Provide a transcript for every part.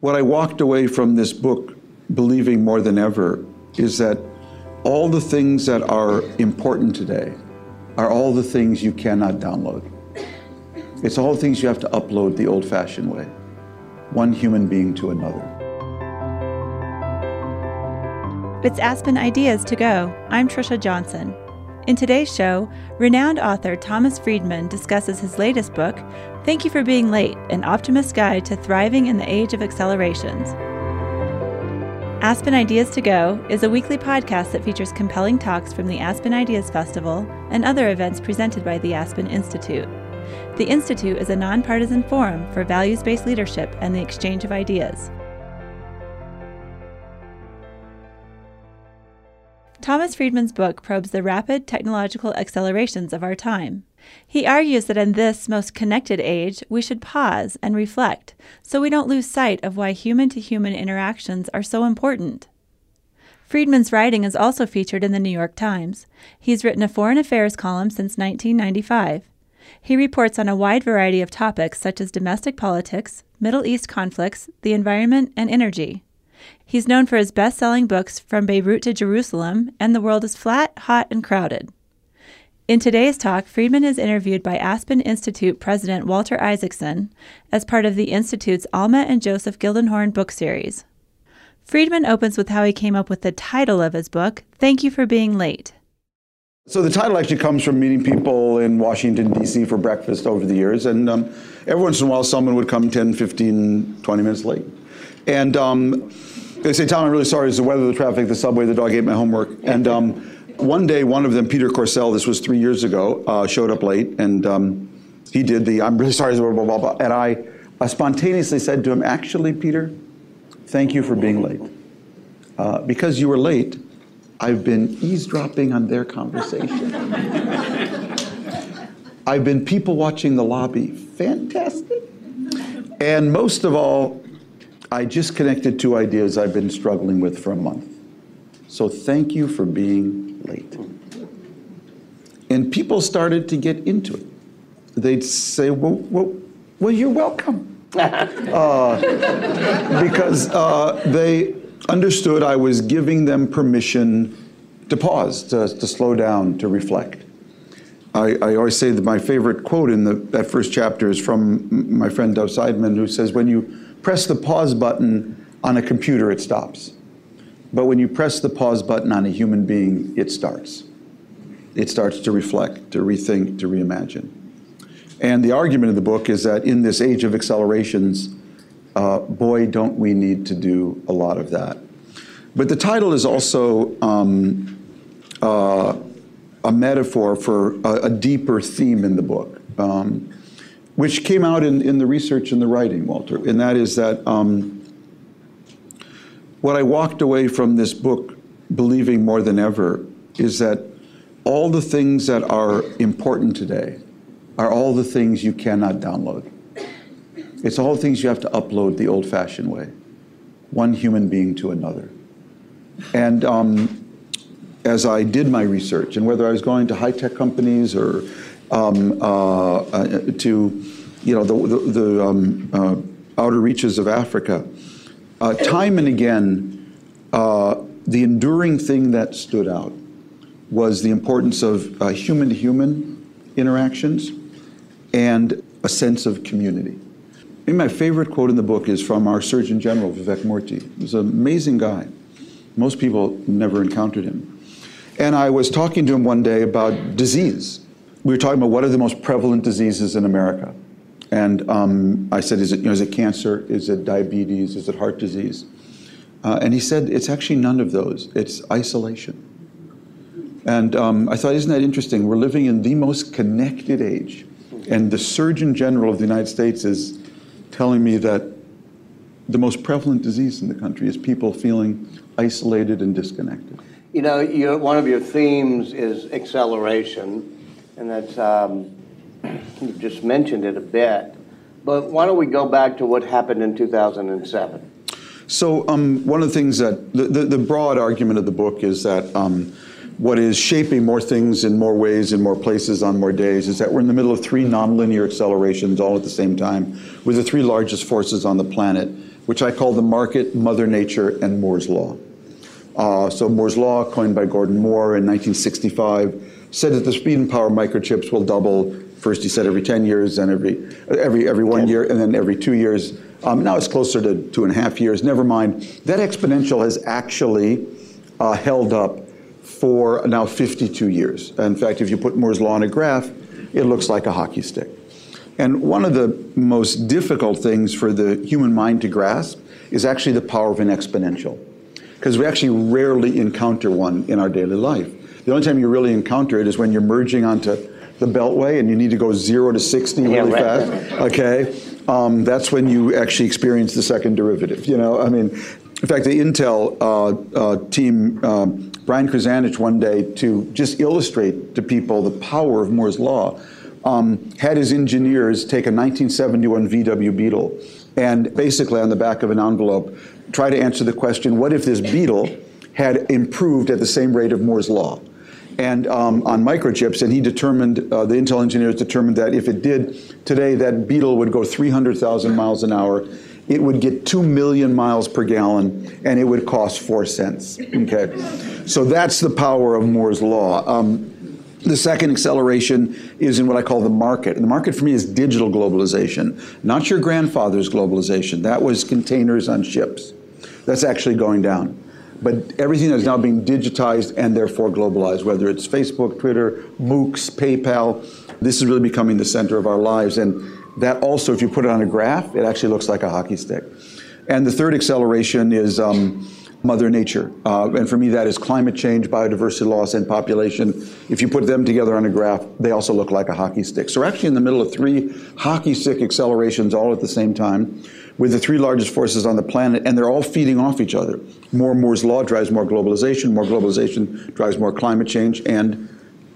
What I walked away from this book believing more than ever is that all the things that are important today are all the things you cannot download. It's all the things you have to upload the old fashioned way, one human being to another. It's Aspen Ideas to Go. I'm Trisha Johnson. In today's show, renowned author Thomas Friedman discusses his latest book, Thank You for Being Late An Optimist's Guide to Thriving in the Age of Accelerations. Aspen Ideas to Go is a weekly podcast that features compelling talks from the Aspen Ideas Festival and other events presented by the Aspen Institute. The Institute is a nonpartisan forum for values based leadership and the exchange of ideas. Thomas Friedman's book probes the rapid technological accelerations of our time. He argues that in this most connected age, we should pause and reflect so we don't lose sight of why human to human interactions are so important. Friedman's writing is also featured in the New York Times. He's written a foreign affairs column since 1995. He reports on a wide variety of topics such as domestic politics, Middle East conflicts, the environment, and energy. He's known for his best selling books From Beirut to Jerusalem and The World is Flat, Hot, and Crowded. In today's talk, Friedman is interviewed by Aspen Institute President Walter Isaacson as part of the Institute's Alma and Joseph Gildenhorn book series. Friedman opens with how he came up with the title of his book, Thank You for Being Late. So the title actually comes from meeting people in Washington, D.C. for breakfast over the years. And um, every once in a while, someone would come 10, 15, 20 minutes late. And um, they say, Tom, I'm really sorry. It's the weather, the traffic, the subway, the dog ate my homework. And um, one day, one of them, Peter Corsell, this was three years ago, uh, showed up late. And um, he did the, I'm really sorry, blah, blah, blah, blah. And I, spontaneously said to him, actually, Peter, thank you for being late. Uh, because you were late, I've been eavesdropping on their conversation. I've been people watching the lobby. Fantastic. And most of all, I just connected two ideas I've been struggling with for a month. So thank you for being late. And people started to get into it. They'd say, well, well, well you're welcome. uh, because uh, they understood I was giving them permission to pause, to, to slow down, to reflect. I, I, always say that my favorite quote in the, that first chapter is from my friend Dov Seidman, who says, When you press the pause button on a computer, it stops. But when you press the pause button on a human being, it starts. It starts to reflect, to rethink, to reimagine. And the argument of the book is that in this age of accelerations, uh, boy, don't we need to do a lot of that. But the title is also um, uh, a metaphor for a, a, deeper theme in the book. Um, which came out in, in the research and the writing, Walter, and that is that um, what I walked away from this book believing more than ever is that all the things that are important today are all the things you cannot download. It's all things you have to upload the old fashioned way, one human being to another. And um, as I did my research, and whether I was going to high tech companies or um, uh, uh, to you know, the, the, the um, uh, outer reaches of Africa. Uh, time and again, uh, the enduring thing that stood out was the importance of human to human interactions and a sense of community. Maybe my favorite quote in the book is from our Surgeon General, Vivek Murthy. He's an amazing guy. Most people never encountered him. And I was talking to him one day about disease we were talking about what are the most prevalent diseases in America. And um, I said, is it, you know, is it cancer? Is it diabetes? Is it heart disease? Uh, and he said, it's actually none of those. It's isolation. And um, I thought, isn't that interesting? We're living in the most connected age. And the Surgeon General of the United States is telling me that the most prevalent disease in the country is people feeling isolated and disconnected. You know, one of your themes is acceleration and that's, um, you just mentioned it a bit. But why don't we go back to what happened in 2007? So um, one of the things that the, the, the, broad argument of the book is that um, what is shaping more things in more ways, in more places, on more days, is that we're in the middle of three nonlinear accelerations all at the same time with the three largest forces on the planet, which I call the market, Mother Nature, and Moore's Law. Uh, so Moore's Law, coined by Gordon Moore in 1965, said that the speed and power of microchips will double. First, he said every 10 years, then every every every one year, and then every two years. Um, now it's closer to two and a half years. Never mind. That exponential has actually uh, held up for now 52 years. In fact, if you put Moore's Law on a graph, it looks like a hockey stick. And one of the most difficult things for the human mind to grasp is actually the power of an exponential. Because we actually rarely encounter one in our daily life. The only time you really encounter it is when you're merging onto the beltway and you need to go zero to 60 really Yeah, right. fast. Okay? Um, that's when you actually experience the second derivative. You know, I mean, in fact, the Intel uh, uh, team, um, Brian Krzanich, one day to just illustrate to people the power of Moore's law, um, had his engineers take a 1971 VW Beetle and basically on the back of an envelope try to answer the question: What if this Beetle had improved at the same rate of Moore's law? And um, on microchips, and he determined, uh, the Intel engineers determined that if it did today, that Beetle would go 300,000 miles an hour. It would get 2 million miles per gallon, and it would cost 4 cents. Okay? So that's the power of Moore's Law. Um, the second acceleration is in what I call the market. And the market for me is digital globalization, not your grandfather's globalization. That was containers on ships. That's actually going down but everything that's now being digitized and therefore globalized, whether it's Facebook, Twitter, MOOCs, PayPal, this is really becoming the center of our lives. And that also, if you put it on a graph, it actually looks like a hockey stick. And the third acceleration is um, Mother Nature. Uh, and for me, that is climate change, biodiversity loss, and population. If you put them together on a graph, they also look like a hockey stick. So we're actually in the middle of three hockey stick accelerations all at the same time with the three largest forces on the planet, and they're all feeding off each other. More Moore's law drives more globalization, more globalization drives more climate change and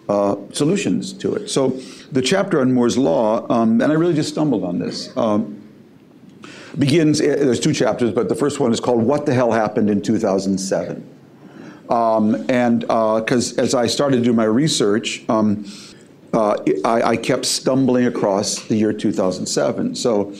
uh, solutions to it. So the chapter on Moore's law, um, and I really just stumbled on this. Um, begins, eh, there's two chapters, but the first one is called What the Hell Happened in 2007. Um, and because uh, as I started to do my research, um, uh, I, I, kept stumbling across the year 2007. So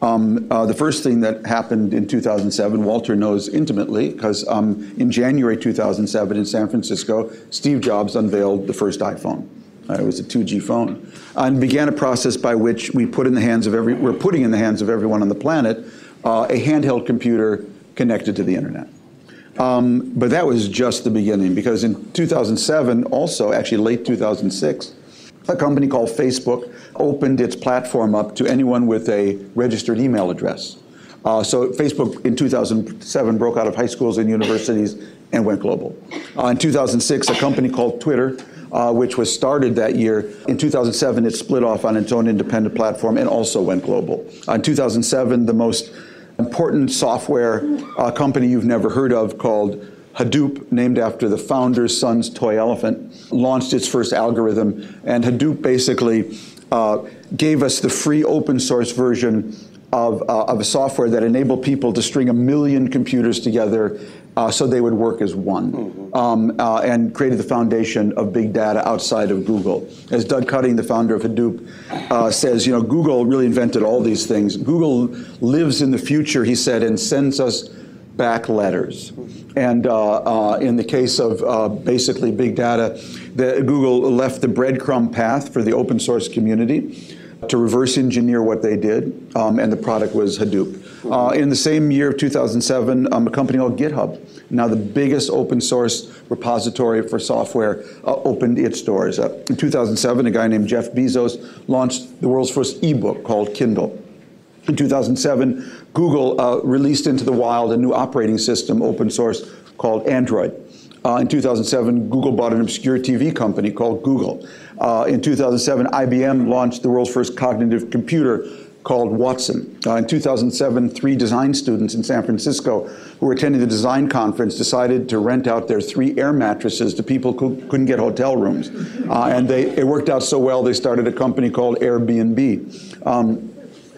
um, uh, the first thing that happened in 2007, Walter knows intimately, because um, in January 2007 in San Francisco, Steve Jobs unveiled the first iPhone. Uh, it was a 2G phone, and began a process by which we put in the hands of every, we're putting in the hands of everyone on the planet uh, a handheld computer connected to the internet. Um, but that was just the beginning, because in 2007, also actually late 2006, a company called Facebook opened its platform up to anyone with a registered email address. Uh, so Facebook in 2007 broke out of high schools and universities and went global. Uh, in 2006, a company called Twitter, uh, which was started that year, in 2007 it split off on its own independent platform and also went global. Uh, in 2007, the most important software uh, company you've never heard of called Hadoop, named after the founder's son's toy elephant, launched its first algorithm. And Hadoop basically uh, gave us the free open source version of, uh, of a software that enabled people to string a million computers together uh, so they would work as one, mm-hmm. um, uh, and created the foundation of big data outside of Google. As Doug Cutting, the founder of Hadoop, uh, says, you know, Google really invented all these things. Google lives in the future, he said, and sends us back letters. And uh, uh, in the case of uh, basically big data, the, Google left the breadcrumb path for the open source community to reverse engineer what they did, um, and the product was Hadoop. Uh, in the same year of 2007, um, a company called GitHub, now the biggest open source repository for software, uh, opened its doors. Uh, in 2007, a guy named Jeff Bezos launched the world's first ebook called Kindle. In 2007, Google uh, released into the wild a new operating system, open source, called Android. Uh, in 2007, Google bought an obscure TV company called Google. Uh, in 2007, IBM launched the world's first cognitive computer called Watson. Uh, in 2007, three design students in San Francisco who were attending the design conference decided to rent out their three air mattresses to people who couldn't get hotel rooms. Uh, and they, it worked out so well, they started a company called Airbnb. Um,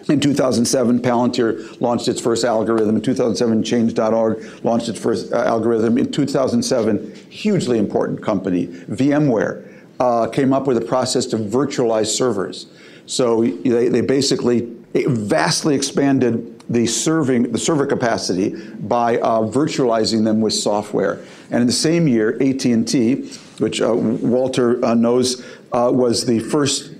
In 2007, Palantir launched its first algorithm. In 2007, Change.org launched its first uh, algorithm. In 2007, hugely important company, VMware, uh, came up with a process to virtualize servers. So they, they basically vastly expanded the serving the server capacity by uh, virtualizing them with software. And in the same year, AT&T, which uh, Walter uh, knows uh, was the first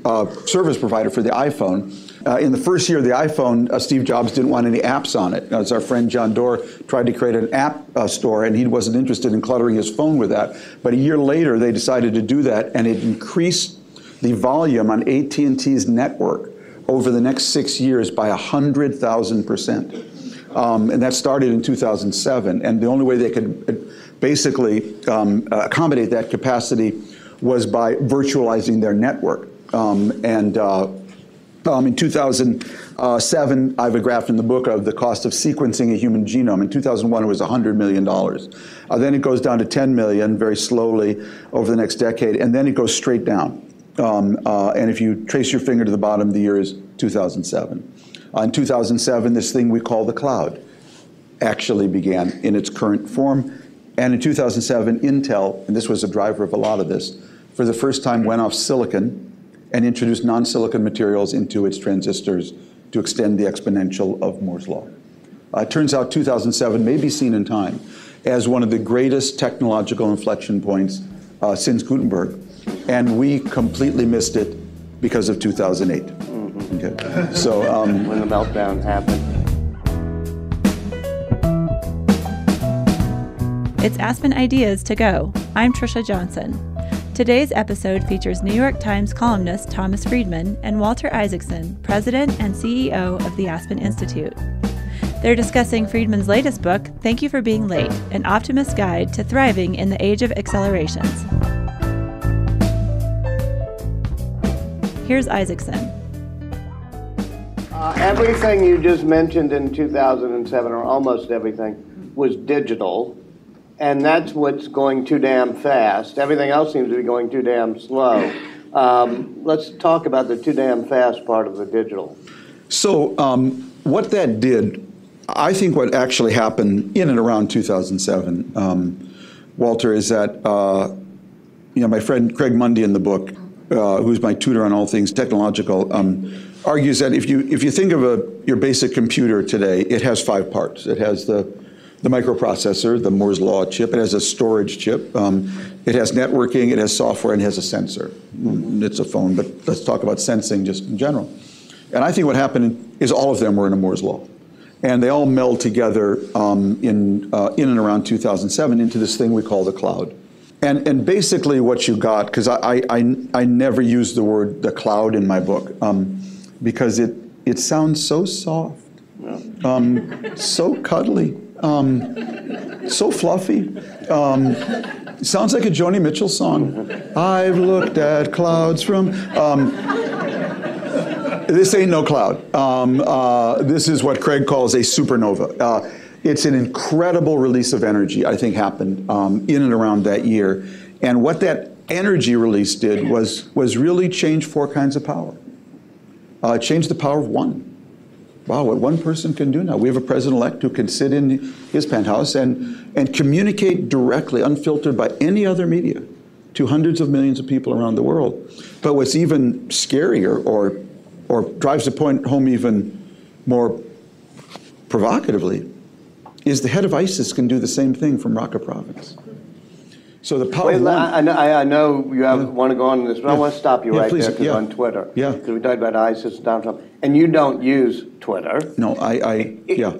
service provider for the iPhone. Uh, in the first year of the iPhone, Steve Jobs didn't want any apps on it. As our friend John Doerr tried to create an app store, and he wasn't interested in cluttering his phone with that. But a year later, they decided to do that, and it increased the volume on AT&T's network over the next six years by 100,000 percent. Um, and that started in 2007. And the only way they could uh, basically um, accommodate that capacity was by virtualizing their network. Um, and uh, um, in 2007, I have a graph in the book of the cost of sequencing a human genome. In 2001, it was $100 million. Uh, then it goes down to 10 million very slowly over the next decade, and then it goes straight down. Um, uh, and if you trace your finger to the bottom, the year is 2007. Uh, in 2007, this thing we call the cloud actually began in its current form. And in 2007, Intel, and this was a driver of a lot of this, for the first time went off silicon and introduce non silicon materials into its transistors to extend the exponential of Moore's Law. Uh, it turns out 2007 may be seen in time as one of the greatest technological inflection points uh, since Gutenberg and we completely missed it because of 2008. Mm-hmm. Okay. So um, when the meltdown happened. It's Aspen Ideas to Go. I'm Trisha Johnson. Today's episode features New York Times columnist Thomas Friedman and Walter Isaacson, president and CEO of the Aspen Institute. They're discussing Friedman's latest book, Thank You for Being Late An Optimist's Guide to Thriving in the Age of Accelerations. Here's Isaacson. Uh, everything you just mentioned in 2007, or almost everything, was digital. And that's what's going too damn fast. Everything else seems to be going too damn slow. Um, let's talk about the too damn fast part of the digital. So, um, what that did, I think what actually happened in and around 2007, um, Walter, is that, uh, you know, my friend Craig Mundie in the book uh, who's my tutor on all things technological, um, argues that if you if you think of a your basic computer today, it has five parts. It has the the microprocessor, the Moore's law chip. It has a storage chip. Um, it has networking. It has software, and it has a sensor. Mm, it's a phone, but let's talk about sensing just in general. And I think what happened is all of them were in a Moore's law, and they all meld together um, in uh, in and around 2007 into this thing we call the cloud. And, and basically what you got, because I, I, I never use the word the cloud in my book, um, because it, it sounds so soft, um, so cuddly, um, so fluffy. Um, sounds like a Joni Mitchell song. I've looked at clouds from. Um, this ain't no cloud. Um, uh, this is what Craig calls a supernova. Uh, it's an incredible release of energy, I think, happened um, in and around that year. And what that energy release did was, was really change four kinds of power. Uh, change the power of one. Wow, what one person can do now. We have a president elect who can sit in his penthouse and, and communicate directly, unfiltered by any other media, to hundreds of millions of people around the world. But what's even scarier or, or drives the point home even more provocatively is the head of ISIS can do the same thing from Raqqa province. So the power. Wait, I, I, know, I know you have, yeah. want to go on this, but yeah. I want to stop you yeah, right please, there because on Twitter. Yeah. Because we talked about ISIS and Donald Trump, and you don't use Twitter. No, I, I it, yeah.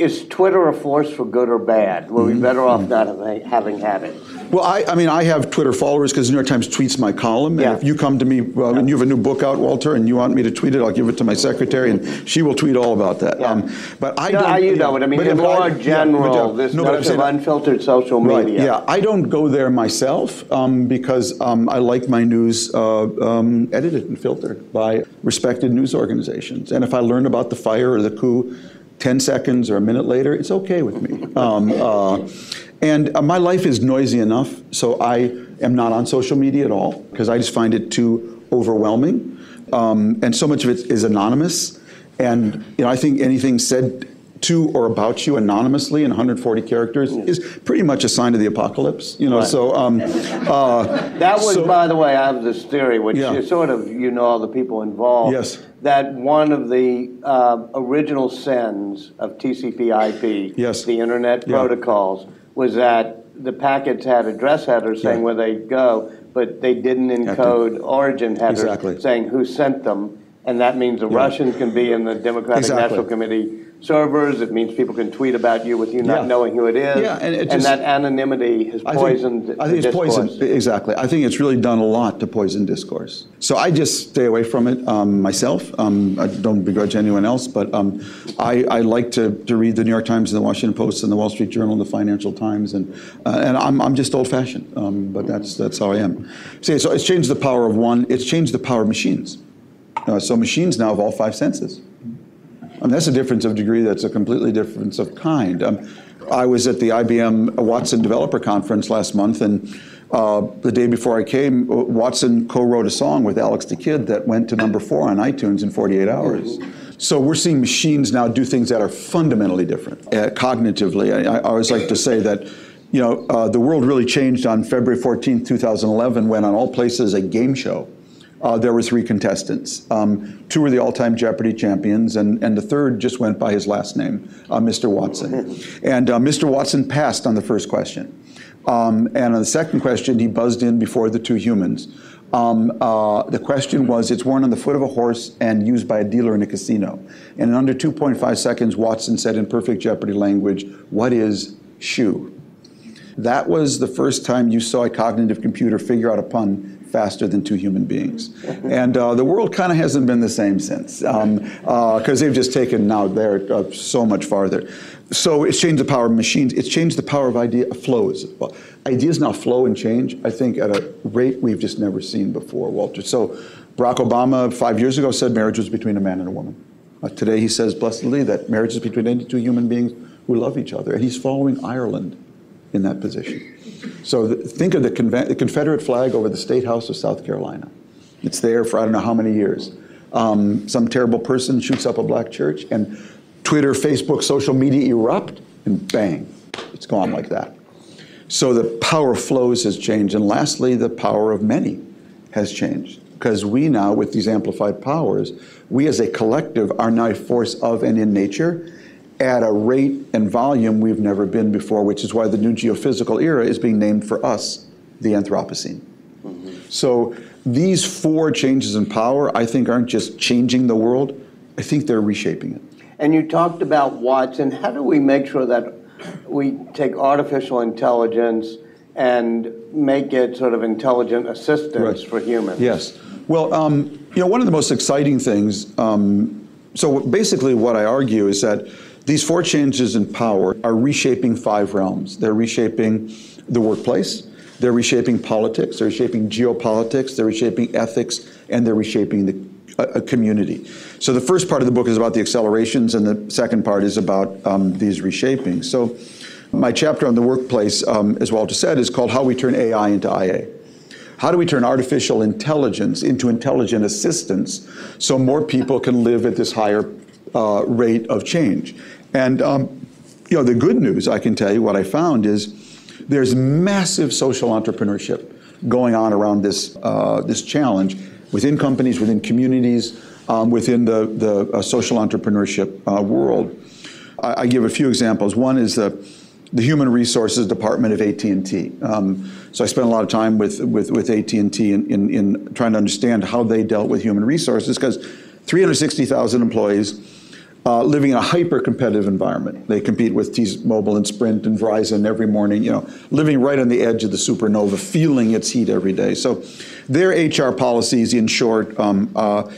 Is Twitter a force for good or bad? Were mm-hmm. we better off not having had it? Well, I, I mean, I have Twitter followers because the New York Times tweets my column. And yeah. if you come to me, well, and you have a new book out, Walter, and you want me to tweet it, I'll give it to my secretary, and she will tweet all about that. Yeah. Um, but I no, don't. You know what I mean. But in more I, general, yeah, this no, notion of unfiltered social media. Right, yeah, I don't go there myself um, because um, I like my news uh, um, edited and filtered by respected news organizations. And if I learn about the fire or the coup 10 seconds or a minute later, it's okay with me. Um, uh, and uh, my life is noisy enough, so I am not on social media at all because I just find it too overwhelming. Um, and so much of it is anonymous. And you know, I think anything said to or about you anonymously in 140 characters is pretty much a sign of the apocalypse. You know, Right. so um, uh, That was, So- by the way, I have this theory, which Yeah. is sort of, you know, all the people involved. Yes. That one of the uh, original sins of TCP/IP, Yes. the internet Yeah. protocols, was that the packets had address headers saying Yeah. where they go, but they didn't encode origin headers Exactly. saying who sent them. And that means the Russians can be in the Democratic Exactly. National Committee servers. It means people can tweet about you with you not Yeah. knowing who it is. Yeah, and it And just- that anonymity has I think- poisoned I think it's poisoned. Exactly. I think it's really done a lot to poison discourse. So I just stay away from it um, myself. Um, I don't begrudge anyone else, but um, I, I like to, to read the New York Times and the Washington Post and the Wall Street Journal and the Financial Times, and uh, and I'm, I'm just old-fashioned. Um, but that's that's how I am. See, so it's changed the power of one. It's changed the power of machines. Uh, so machines now have all five senses. I that's a difference of degree. That's a completely difference of kind. Um, I was at the IBM Watson Developer Conference last month, and uh, the day before I came, Watson co-wrote a song with Alex da Kid that went to number four on iTunes in 48 hours. So we're seeing machines now do things that are fundamentally different, uh, cognitively. I, I always like to say that. You know, uh, the world really changed on February 14, 2011, when on all places a game show uh, there were three contestants. Um, two were the all-time Jeopardy champions, and, and the third just went by his last name, uh, Mr. Watson. And uh, Mr. Watson passed on the first question. Um, and on the second question, he buzzed in before the two humans. Um, uh, the question was, it's worn on the foot of a horse and used by a dealer in a casino. And in under 2.5 seconds, Watson said in perfect Jeopardy language, what is shoe? That was the first time you saw a cognitive computer figure out a pun faster than two human beings. And uh, the world kind of hasn't been the same since, because they've just taken now there uh, so much farther. So it's changed the power of machines. It's changed the power of idea flows. Well, ideas now flow and change, I think, at a rate we've just never seen before, Walter. So Barack Obama, five years ago, said marriage was between a man and a woman. Uh, today he says blessedly that marriage is between any two human beings who love each other. And he's following Ireland in that position. So th- think of the, the Confederate flag over the State House of South Carolina. It's there for I don't know how many years. Um, some terrible person shoots up a black church, and Twitter, Facebook, social media erupt, and bang, it's gone like that. So the power flows has changed. And lastly, the power of many has changed. Because we now, with these amplified powers, we as a collective are now a force of and in nature at a rate and volume we've never been before, which is why the new geophysical era is being named for us the Anthropocene. So these four changes in power, I think, aren't just changing the world, I think they're reshaping it. And you talked about Watson. How do we make sure that we take artificial intelligence and make it sort of intelligent assistance Right. for humans? Yes. Well, um, you know, one of the most exciting things, um, so basically what I argue is that these four changes in power are reshaping five realms. They're reshaping the workplace, they're reshaping politics, they're reshaping geopolitics, they're reshaping ethics, and they're reshaping the community. So the first part of the book is about the accelerations, and the second part is about um, these reshaping. So my chapter on the workplace, um, as Walter said, is called How We Turn AI into IA. How do we turn artificial intelligence into intelligent assistance so more people can live at this higher uh, rate of change? And um, you know, the good news I can tell you, what I found is there's massive social entrepreneurship going on around this uh, this challenge within companies, within communities, um, within the the uh, social entrepreneurship uh, world. I, I give a few examples. One is the the human resources department of AT&T. Um, so I spent a lot of time with, with, with AT&T in, in, in trying to understand how they dealt with human resources because 360,000 employees uh, living in a hyper-competitive environment. They compete with T-Mobile and Sprint and Verizon every morning, you know, living right on the edge of the supernova, feeling its heat every day. So their HR policies, in short, um, uh,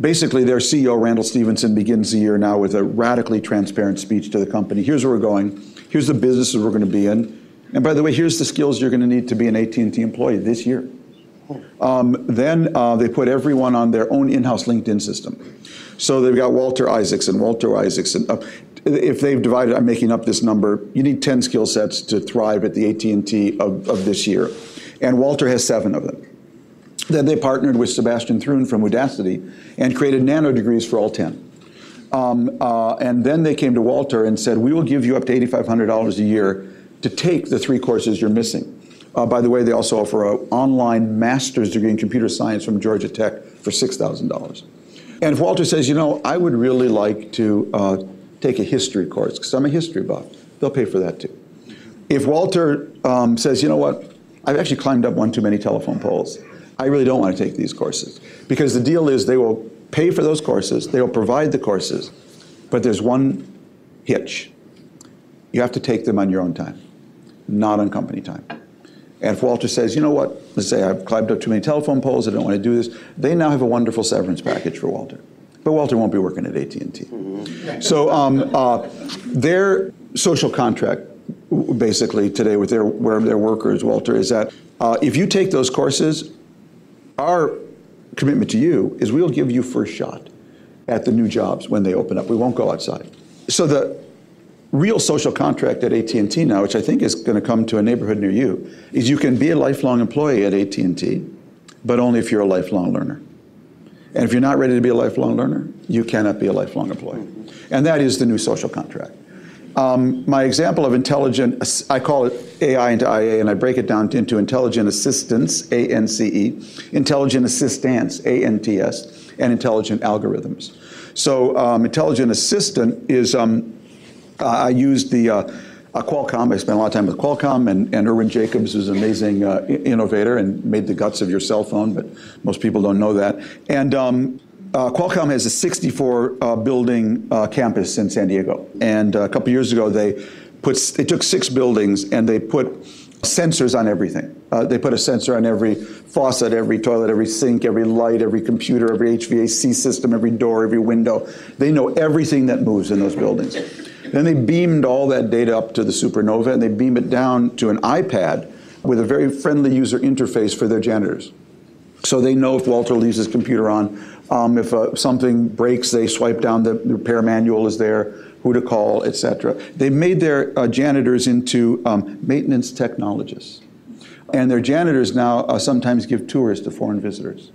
basically their CEO, Randall Stephenson, begins the year now with a radically transparent speech to the company. Here's where we're going. Here's the businesses we're going to be in. And by the way, here's the skills you're going to need to be an AT&T employee this year. Um, then uh, they put everyone on their own in-house LinkedIn system. So they've got Walter Isaacson, Walter Isaacson. Uh, if they've divided, I'm making up this number, you need 10 skill sets to thrive at the AT&T of, of this year. And Walter has seven of them. Then they partnered with Sebastian Thrun from Udacity and created nano degrees for all 10. Um, uh, and then they came to Walter and said, we will give you up to $8,500 a year to take the three courses you're missing. Uh, by the way, they also offer an online master's degree in computer science from Georgia Tech for $6,000. And if Walter says, you know, I would really like to uh, take a history course because I'm a history buff, they'll pay for that too. If Walter um, says, you know what, I've actually climbed up one too many telephone poles. I really don't want to take these courses because the deal is they will pay for those courses, they will provide the courses, but there's one hitch. You have to take them on your own time, not on company time. And if Walter says, you know what, let's say I've climbed up too many telephone poles, I don't want to do this, they now have a wonderful severance package for Walter. But Walter won't be working at AT&T. Mm-hmm. So um, uh, their social contract, basically today with their their workers, Walter, is that uh, if you take those courses, our commitment to you is we'll give you first shot at the new jobs when they open up. We won't go outside. So the real social contract at AT&T now, which I think is going to come to a neighborhood near you, is you can be a lifelong employee at AT&T, but only if you're a lifelong learner. And if you're not ready to be a lifelong learner, you cannot be a lifelong employee. And that is the new social contract. Um, my example of intelligent, I call it AI into IA, and I break it down into intelligent assistance, A-N-C-E, intelligent assistance, A-N-T-S, and intelligent algorithms. So um, intelligent assistant is um, I used the uh, Qualcomm. I spent a lot of time with Qualcomm, and, Irwin Jacobs is an amazing uh, innovator and made the guts of your cell phone, but most people don't know that. And um, uh, Qualcomm has a 64 uh, building campus in San Diego. And a couple years ago, they took six buildings and they put sensors on everything. They put a sensor on every faucet, every toilet, every sink, every light, every computer, every HVAC system, every door, every window. They know everything that moves in those buildings. Then they beamed all that data up to the Supernova and they beam it down to an iPad with a very friendly user interface for their janitors. So they know if Walter leaves his computer on, um, if uh, something breaks, they swipe down the repair manual is there, who to call, etc. They made their uh, janitors into um, maintenance technologists. And their janitors now uh, sometimes give tours to foreign visitors.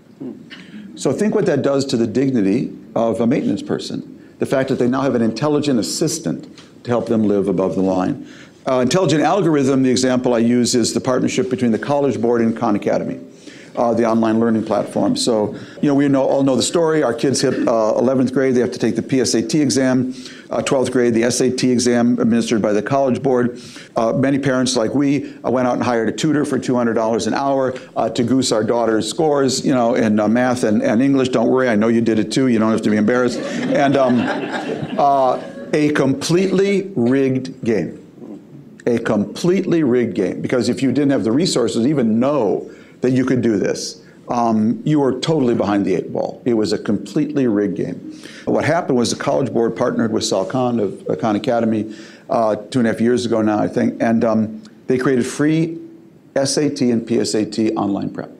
So think what that does to the dignity of a maintenance person the fact that they now have an intelligent assistant to help them live above the line. Uh, intelligent algorithm, the example I use is the partnership between the College Board and Khan Academy. Uh, the online learning platform. So, you know, we know, all know the story. Our kids hit uh, 11th grade, they have to take the PSAT exam. Uh, 12th grade, the SAT exam administered by the College Board. Uh, many parents, like we, uh, went out and hired a tutor for $200 an hour uh, to goose our daughter's scores, you know, in math and, and English. Don't worry, I know you did it too. You don't have to be embarrassed. And um, a completely rigged game. A completely rigged game. Because if you didn't have the resources, even know that you could do this. Um, you were totally behind the eight ball. It was a completely rigged game. What happened was the College Board partnered with Sal Khan of uh, Khan Academy uh, two and a half years ago now, I think, and um, they created free SAT and PSAT online prep.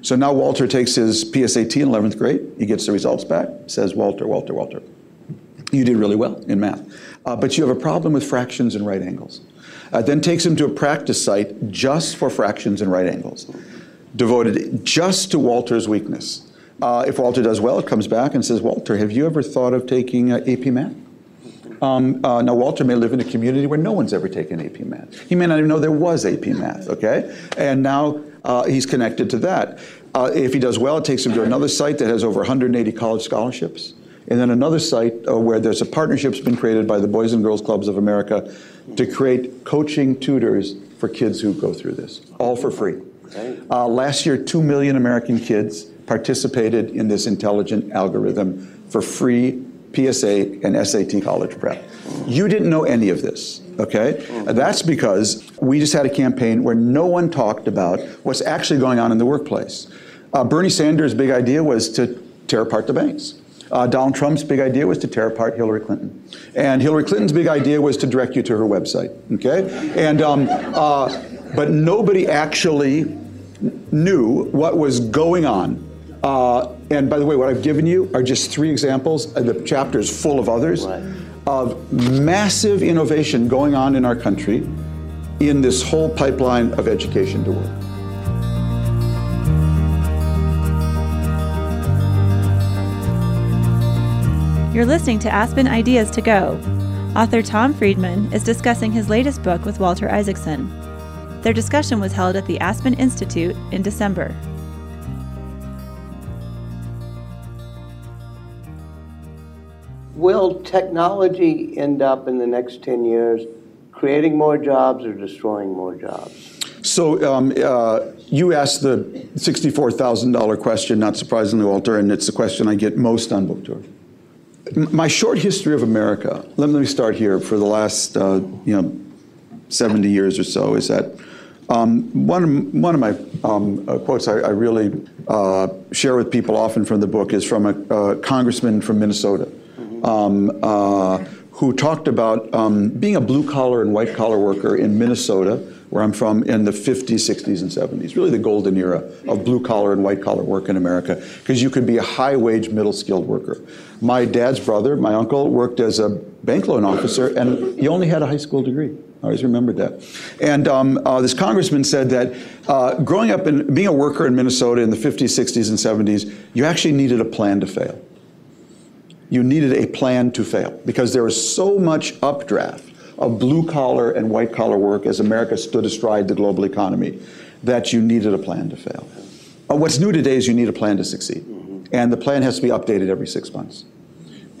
So now Walter takes his PSAT in 11th grade. He gets the results back, says, Walter, Walter, Walter, you did really well in math, uh, but you have a problem with fractions and right angles. Uh, then takes him to a practice site just for fractions and right angles devoted just to Walter's weakness. Uh, if Walter does well, it comes back and says, Walter, have you ever thought of taking uh, AP Math? Um, uh, now, Walter may live in a community where no one's ever taken AP Math. He may not even know there was AP Math, okay? And now uh, he's connected to that. Uh, if he does well, it takes him to another site that has over 180 college scholarships. And then another site uh, where there's a partnership's been created by the Boys and Girls Clubs of America to create coaching tutors for kids who go through this, all for free. Uh, last year, 2 million American kids participated in this intelligent algorithm for free PSA and SAT college prep. You didn't know any of this, okay? Mm-hmm. That's because we just had a campaign where no one talked about what's actually going on in the workplace. Uh, Bernie Sanders' big idea was to tear apart the banks. Uh, Donald Trump's big idea was to tear apart Hillary Clinton. And Hillary Clinton's big idea was to direct you to her website, okay? And, um, uh, but nobody actually knew what was going on. Uh, and by the way, what I've given you are just three examples. The chapter is full of others right. of massive innovation going on in our country in this whole pipeline of education to work. You're You're listening to Aspen Ideas to Go. Author Tom Friedman is discussing his latest book with Walter Isaacson. Their discussion was held at the Aspen Institute in December. Will technology end up in the next 10 years creating more jobs or destroying more jobs? So um, uh, you asked the $64,000 question, not surprisingly, Walter, and it's the question I get most on book tour. My short history of America, let me start here, for the last, uh, you know, 70 years or so, is that um, one, of, one of my um, uh, quotes I, I really uh, share with people often from the book is from a uh, congressman from Minnesota um, uh, who talked about um, being a blue collar and white collar worker in Minnesota, where I'm from, in the 50s, 60s, and 70s. Really the golden era of blue collar and white collar work in America, because you could be a high wage, middle skilled worker. My dad's brother, my uncle, worked as a bank loan officer, and he only had a high school degree. I always remembered that. And um, uh, this congressman said that uh, growing up and being a worker in Minnesota in the 50s, 60s, and 70s, you actually needed a plan to fail you needed a plan to fail because there was so much updraft of blue collar and white collar work as America stood astride the global economy that you needed a plan to fail. Uh, what's new today is you need a plan to succeed. And the plan has to be updated every six months.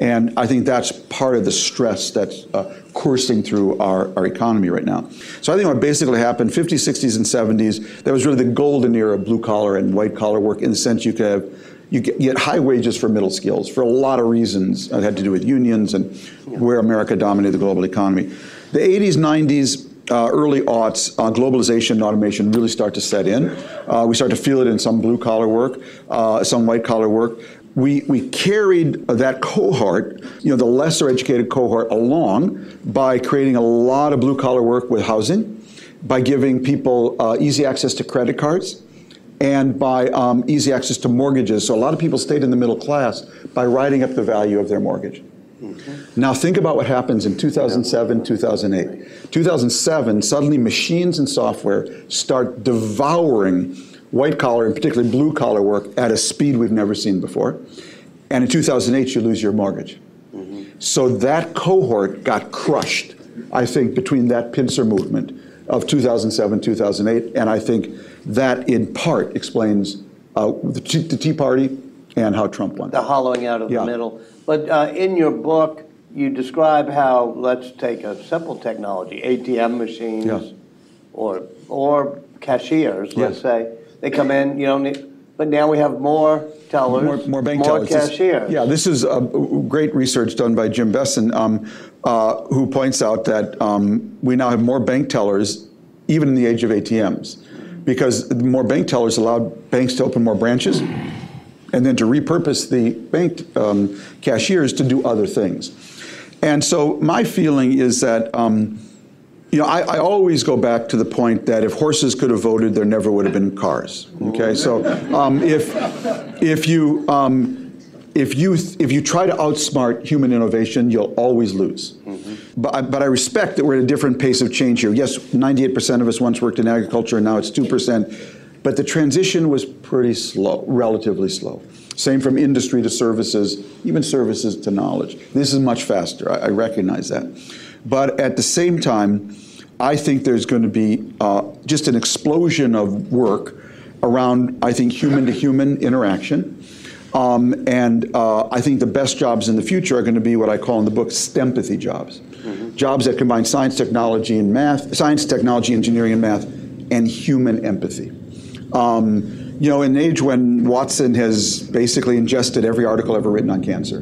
And I think that's part of the stress that's uh, coursing through our, our economy right now. So I think what basically happened, 50s, 60s, and 70s, that was really the golden era of blue collar and white collar work in the sense you could have you get, high wages for middle skills for a lot of reasons. It had to do with unions and where America dominated the global economy. The 80s, 90s, uh, early aughts, uh, globalization and automation really start to set in. Uh, we start to feel it in some blue collar work, uh, some white collar work. We, we carried that cohort, you know, the lesser educated cohort along by creating a lot of blue collar work with housing, by giving people uh, easy access to credit cards, and by um, easy access to mortgages. So a lot of people stayed in the middle class by writing up the value of their mortgage. Mm-hmm. Now think about what happens in 2007, 2008. 2007, suddenly machines and software start devouring white collar and particularly blue collar work at a speed we've never seen before. And in 2008, you lose your mortgage. Mm-hmm. So that cohort got crushed, I think, between that pincer movement of 2007, 2008, and I think that in part explains uh, the, tea, the, Tea Party and how Trump won. The hollowing out of yeah. the middle. But uh, in your book, you describe how, let's take a simple technology, ATM machines yeah. or, or cashiers, let's say. They come in, you know, but now we have more tellers, more, more bank more tellers. cashiers. Yeah, this is a great research done by Jim Bessen, um, uh, who points out that um, we now have more bank tellers, even in the age of ATMs because more bank tellers allowed banks to open more branches and then to repurpose the bank um, cashiers to do other things. And so my feeling is that, um, you know, I, I, always go back to the point that if horses could have voted, there never would have been cars. Okay, so um, if if you um, if you if you try to outsmart human innovation, you'll always lose. Mm-hmm. But, I, but I respect that we're at a different pace of change here. Yes, 98% of us once worked in agriculture, and now it's 2%. But the transition was pretty slow, relatively slow. Same from industry to services, even services to knowledge. This is much faster. I, I recognize that. But at the same time, I think there's going to be uh, just an explosion of work around, I think, human to human interaction. Um, and uh, I think the best jobs in the future are going to be what I call in the book STEMpathy jobs. Mm-hmm. Jobs that combine science, technology, and math, science, technology, engineering, and math, and human empathy. Um, you know, in an age when Watson has basically ingested every article ever written on cancer,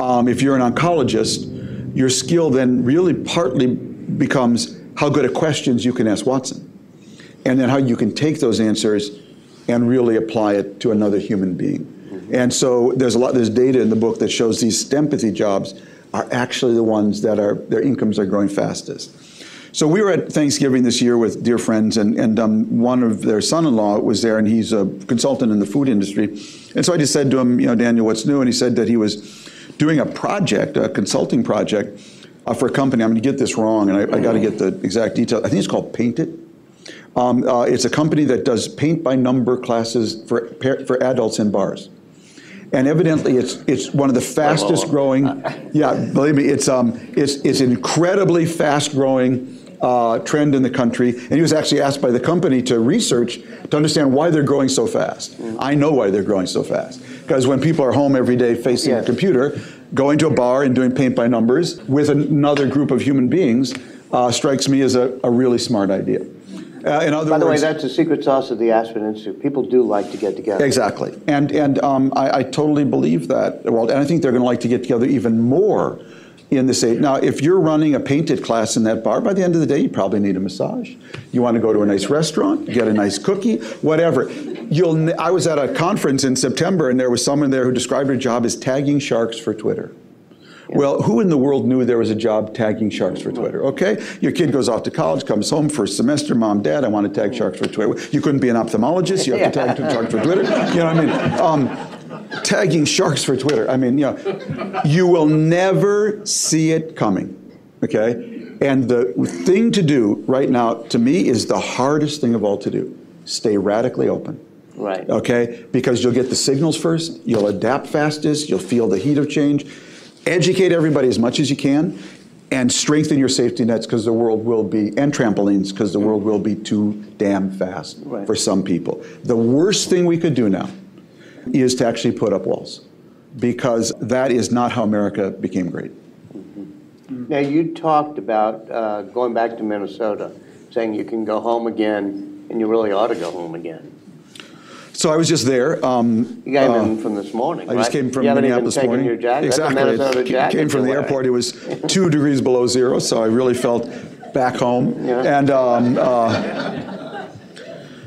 um, if you're an oncologist, your skill then really partly becomes how good at questions you can ask Watson, and then how you can take those answers and really apply it to another human being. Mm-hmm. And so there's a lot, there's data in the book that shows these empathy jobs are actually the ones that are their incomes are growing fastest. So we were at Thanksgiving this year with dear friends, and, and um, one of their son-in-law was there, and he's a consultant in the food industry. And so I just said to him, you know, Daniel, what's new? And he said that he was doing a project, a consulting project uh, for a company. I'm going to get this wrong, and I, I got to get the exact details. I think it's called Paint It. Um, uh, it's a company that does paint by number classes for for adults in bars. And evidently, it's, it's one of the fastest growing, yeah, believe me, it's, um, it's, it's an incredibly fast growing uh, trend in the country. And he was actually asked by the company to research to understand why they're growing so fast. I know why they're growing so fast. Because when people are home every day facing a computer, going to a bar and doing paint by numbers with another group of human beings uh, strikes me as a, a really smart idea. Uh, in other By the way, that's the secret sauce of the Aspen Institute. People do like to get together. Exactly. And, and um, I, I totally believe that. Well, and I think they're going to like to get together even more in this age. Now, if you're running a painted class in that bar, by the end of the day, you probably need a massage. You want to go to a nice restaurant, get a nice cookie, whatever. You'll. I was at a conference in September, and there was someone there who described her job as tagging sharks for Twitter. Well, who in the world knew there was a job tagging sharks for Twitter? Okay, your kid goes off to college, comes home first semester, mom, dad, I want to tag sharks for Twitter. You couldn't be an ophthalmologist, you have to tag sharks for Twitter. You know what I mean? Um, tagging sharks for Twitter. I mean, you know, you will never see it coming. Okay, and the thing to do right now, to me, is the hardest thing of all to do: stay radically open Right. okay? Because you'll get the signals first, you'll adapt fastest, you'll feel the heat of change. Educate everybody as much as you can, and strengthen your safety nets because the world will be, and trampolines because the world will be too damn fast Right. for some people. The worst thing we could do now is to actually put up walls, because that is not how America became great. Now, you talked about uh, going back to Minnesota, saying you can go home again, and you really ought to go home again. So I was just there. Um, You came uh, in from this morning, I just right? came from you Minneapolis even morning. your jacket. Exactly. It jacket Came from the airport. It was two degrees below zero, so I really felt back home. Yeah. And um, uh,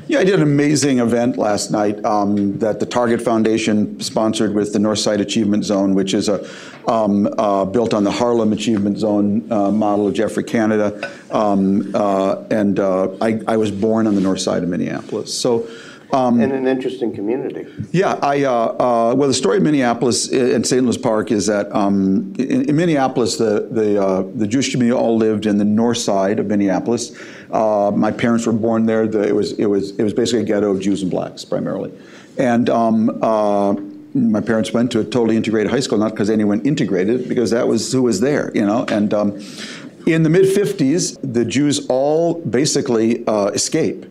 yeah, I did an amazing event last night um, that the Target Foundation sponsored with the Northside Achievement Zone, which is a um, uh, built on the Harlem Achievement Zone uh, model of Geoffrey Canada. Um, uh, and uh, I, I was born on the north side of Minneapolis, so. Um, In an interesting community. yeah, I, uh, uh, well, the story of Minneapolis and St. Louis Park is that um, in, in Minneapolis, the, the, uh, the Jewish community all lived in the north side of Minneapolis. Uh, my parents were born there. The, it, was, it, was, it was basically a ghetto of Jews and blacks primarily. And um, uh, my parents went to a totally integrated high school, not because anyone integrated, because that was who was there, you know. And um, in the mid 50s, the Jews all basically uh, escaped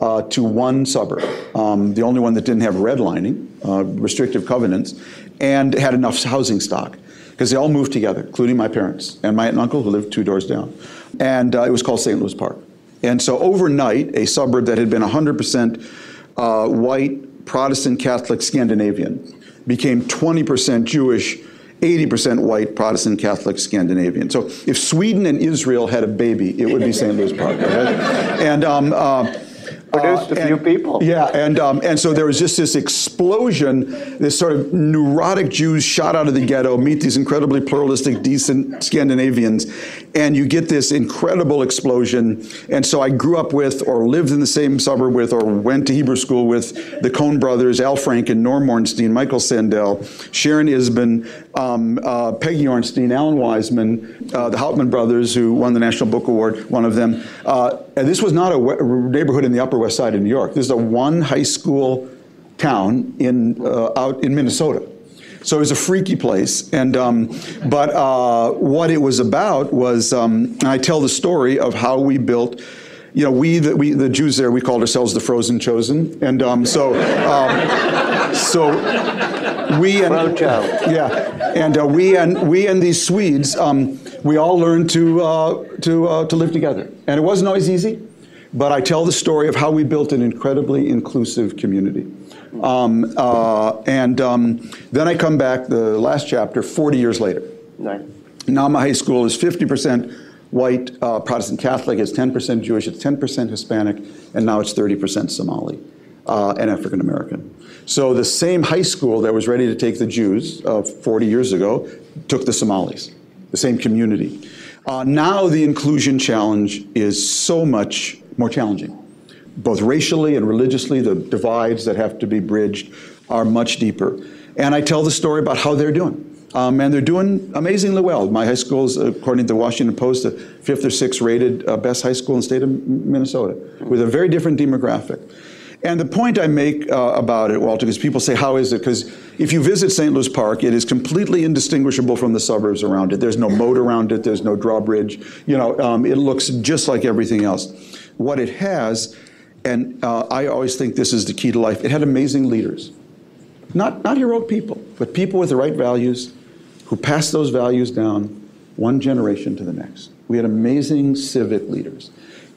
uh, to one suburb, um, the only one that didn't have redlining, uh, restrictive covenants, and had enough housing stock. Because they all moved together, including my parents and my aunt and uncle who lived two doors down. And uh, it was called St. Louis Park. And so overnight, a suburb that had been 100% uh, white, Protestant, Catholic, Scandinavian became 20% Jewish, 80% white, Protestant, Catholic, Scandinavian. So if Sweden and Israel had a baby, it would be St. Louis Park. okay? And um, uh, Produced a uh, few and- people. Yeah, and um, and so there was just this explosion, this sort of neurotic Jews shot out of the ghetto, meet these incredibly pluralistic, decent Scandinavians, and you get this incredible explosion. And so I grew up with, or lived in the same suburb with, or went to Hebrew school with the Coen brothers, Al Franken, Norm Ornstein, Michael Sandel, Sharon Isbin, um, uh, Peggy Orenstein, Alan Weisman, uh, the Hautman brothers, who won the National Book Award, one of them. Uh, and this was not a we- neighborhood in the Upper West Side of New York. This is a one high school town in uh, out in Minnesota. So it was a freaky place, and um, but uh, what it was about was, um, I tell the story of how we built. You know, we the, we the Jews there, we called ourselves the Frozen Chosen, and um, so um, so we and yeah, and uh, we and we and these Swedes, um, we all learned to uh, to uh, to live together, and it wasn't always easy. But I tell the story of how we built an incredibly inclusive community. Um, uh, and um, then I come back, the last chapter, 40 years later. Right. Now my high school is 50% white uh, Protestant Catholic, it's 10% Jewish, it's 10% Hispanic, and now it's 30% Somali uh, and African American. So the same high school that was ready to take the Jews uh, 40 years ago took the Somalis, the same community. Uh, now the inclusion challenge is so much more challenging both racially and religiously, the divides that have to be bridged are much deeper. And I tell the story about how they're doing. Um, and they're doing amazingly well. My high school is, according to the Washington Post, the fifth or sixth rated uh, best high school in the state of Minnesota, with a very different demographic. And the point I make uh, about it, Walter, because people say, how is it? Because if you visit St. Louis Park, it is completely indistinguishable from the suburbs around it. There's no moat around it, there's no drawbridge. You know, um, it looks just like everything else. What it has, and uh, I always think this is the key to life, it had amazing leaders. Not, not heroic people, but people with the right values who passed those values down one generation to the next. We had amazing civic leaders.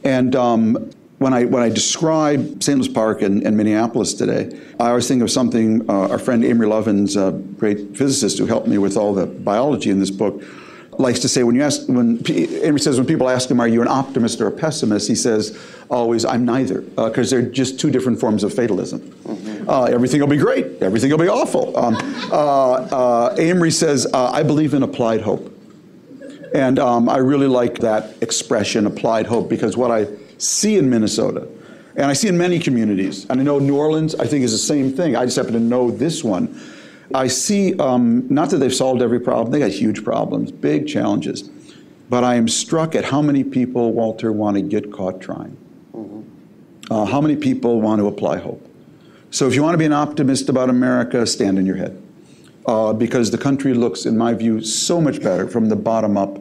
And um, when I, when I describe St. Louis Park and, and Minneapolis today, I always think of something uh, our friend Amory Lovins, a great physicist who helped me with all the biology in this book, likes to say when you ask when Amory says when people ask him are you an optimist or a pessimist he says always I'm neither because uh, they're just two different forms of fatalism. Mm-hmm. Uh, everything will be great, everything will be awful. Um, uh, uh Amory says uh, I believe in applied hope, and um, I really like that expression applied hope because what I see in Minnesota. And I see in many communities, and I know New Orleans, I think, is the same thing. I just happen to know this one. I see, um, not that they've solved every problem, they got huge problems, big challenges. But I am struck at how many people, Walter, want to get caught trying. Mm-hmm. Uh, how many people want to apply hope? So if you want to be an optimist about America, stand in your head. Uh, because the country looks, in my view, so much better from the bottom up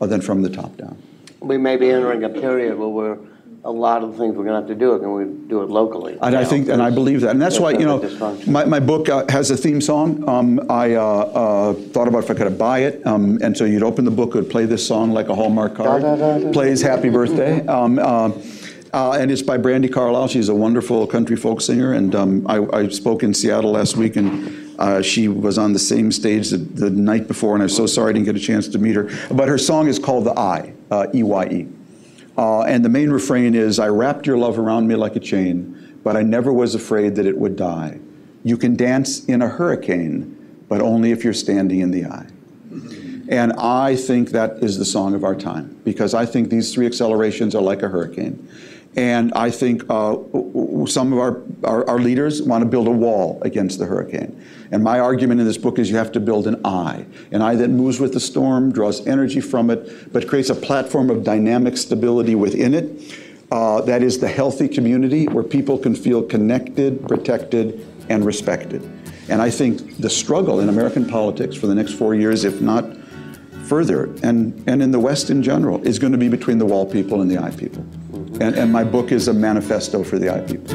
uh, than from the top down. We may be entering a period where we're a lot of the things we're going to have to do it, and we do it locally. And I think, and I believe that, and that's why you know, my, my book uh, has a theme song. Um, I uh, uh, thought about if I could buy it, um, and so you'd open the book, it would play this song like a Hallmark card, da, da, da, plays Happy Birthday. Um, uh, uh, and it's by Brandi Carlile. She's a wonderful country folk singer. And um, I, I, spoke in Seattle last week, and uh, she was on the same stage the, the, night before. And I'm so sorry I didn't get a chance to meet her. But her song is called The Eye, E Y E. Uh, and the main refrain is I wrapped your love around me like a chain, but I never was afraid that it would die. You can dance in a hurricane, but only if you're standing in the eye. And I think that is the song of our time because I think these three accelerations are like a hurricane. And I think uh, some of our, our, our, leaders want to build a wall against the hurricane. And my argument in this book is you have to build an eye, an eye that moves with the storm, draws energy from it, but creates a platform of dynamic stability within it. Uh, that is the healthy community where people can feel connected, protected, and respected. And I think the struggle in American politics for the next four years, if not further, and, and in the West in general, is going to be between the wall people and the eye people. And, and my book is a manifesto for the eye people.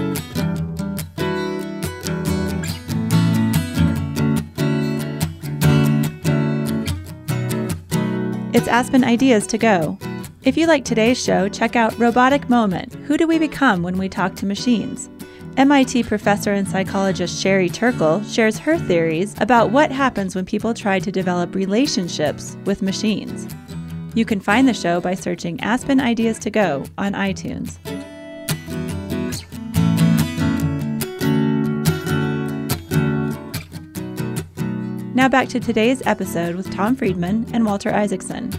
It's Aspen Ideas to Go. If you like today's show, check out Robotic Moment Who Do We Become When We Talk to Machines? MIT professor and psychologist Sherry Turkle shares her theories about what happens when people try to develop relationships with machines. You can find the show by searching Aspen Ideas to Go on iTunes. Now back to today's episode with Tom Friedman and Walter Isaacson.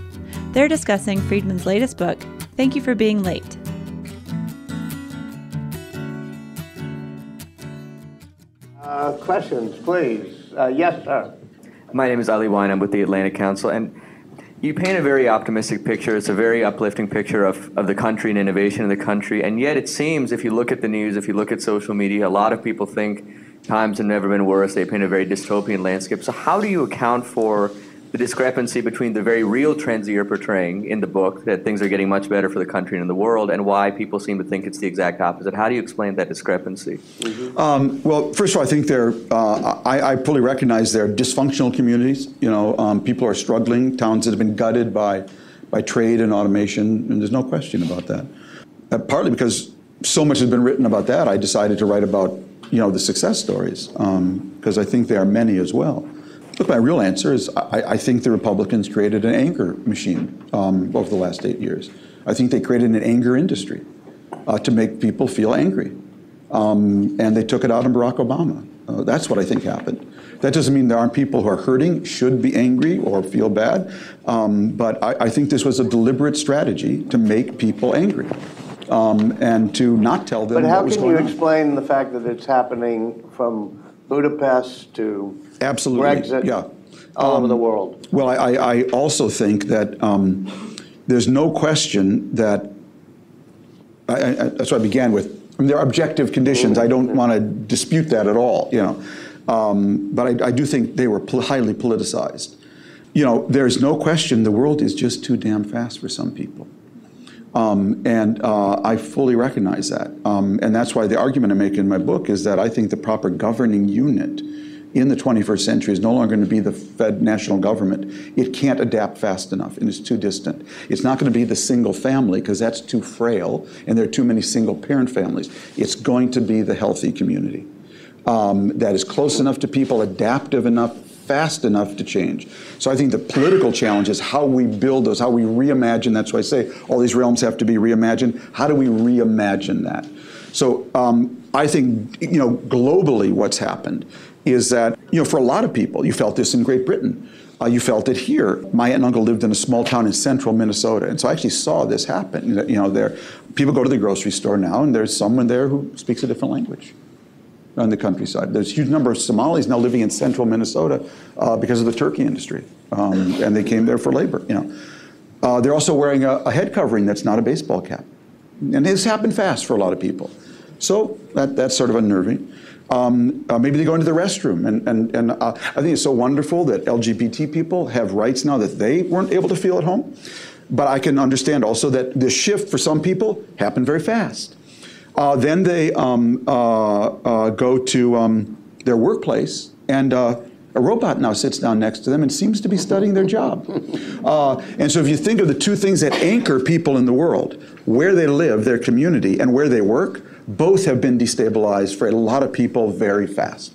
They're discussing Friedman's latest book, Thank You for Being Late. Uh, questions, please. Uh, yes, sir. My name is Ali Wyne. I'm with the Atlantic Council. And you paint a very optimistic picture. It's a very uplifting picture of, of the country and innovation in the country. And yet, it seems, if you look at the news, if you look at social media, a lot of people think times have never been worse. They paint a very dystopian landscape. So, how do you account for the discrepancy between the very real trends that you're portraying in the book, that things are getting much better for the country and in the world, and why people seem to think it's the exact opposite. How do you explain that discrepancy? Mm-hmm. Um, well, first of all, I think they're, uh, I, I, fully recognize they're dysfunctional communities. You know, um, people are struggling, towns that have been gutted by, by trade and automation, and there's no question about that. Uh, partly because so much has been written about that, I decided to write about, you know, the success stories, because um, I think there are many as well. Look, my real answer is I, I think the Republicans created an anger machine um, over the last eight years. I think they created an anger industry uh, to make people feel angry. Um, and they took it out on Barack Obama. Uh, that's what I think happened. That doesn't mean there aren't people who are hurting, should be angry, or feel bad. Um, but I, I, think this was a deliberate strategy to make people angry um, and to not tell them. But how can you on. explain the fact that it's happening from Budapest to Absolutely. Brexit, yeah. all um, over the world. Well, I, I also think that um, there's no question that I, I, that's what I began with. I mean, there are objective conditions. I don't want to dispute that at all, you know. Um, but I, I do think they were pol- highly politicized. You know, there's no question the world is just too damn fast for some people. Um, and uh, I fully recognize that. Um, and that's why the argument I make in my book is that I think the proper governing unit in the 21st century is no longer going to be the Fed national government. It can't adapt fast enough and it's too distant. It's not going to be the single family because that's too frail and there are too many single parent families. It's going to be the healthy community um, that is close enough to people, adaptive enough, fast enough to change. So I think the political challenge is how we build those, how we reimagine. That's why I say all these realms have to be reimagined. How do we reimagine that? So um, I think you know globally what's happened is that you know for a lot of people, you felt this in Great Britain. Uh, you felt it here. My aunt and uncle lived in a small town in central Minnesota, and so I actually saw this happen. You know, there, people go to the grocery store now, and there's someone there who speaks a different language on the countryside. There's a huge number of Somalis now living in central Minnesota uh, because of the turkey industry, um, and they came there for labor. You know, uh, they're also wearing a, a, head covering that's not a baseball cap, and this happened fast for a lot of people. So that, that's sort of unnerving. Um, uh, maybe they go into the restroom, and and and uh, I think it's so wonderful that LGBT people have rights now that they weren't able to feel at home. But I can understand also that this shift for some people happened very fast. Uh, then they um, uh, uh, go to um, their workplace, and uh, a robot now sits down next to them and seems to be studying their job. Uh, and so, if you think of the two things that anchor people in the world where they live, their community, and where they work both have been destabilized for a lot of people very fast.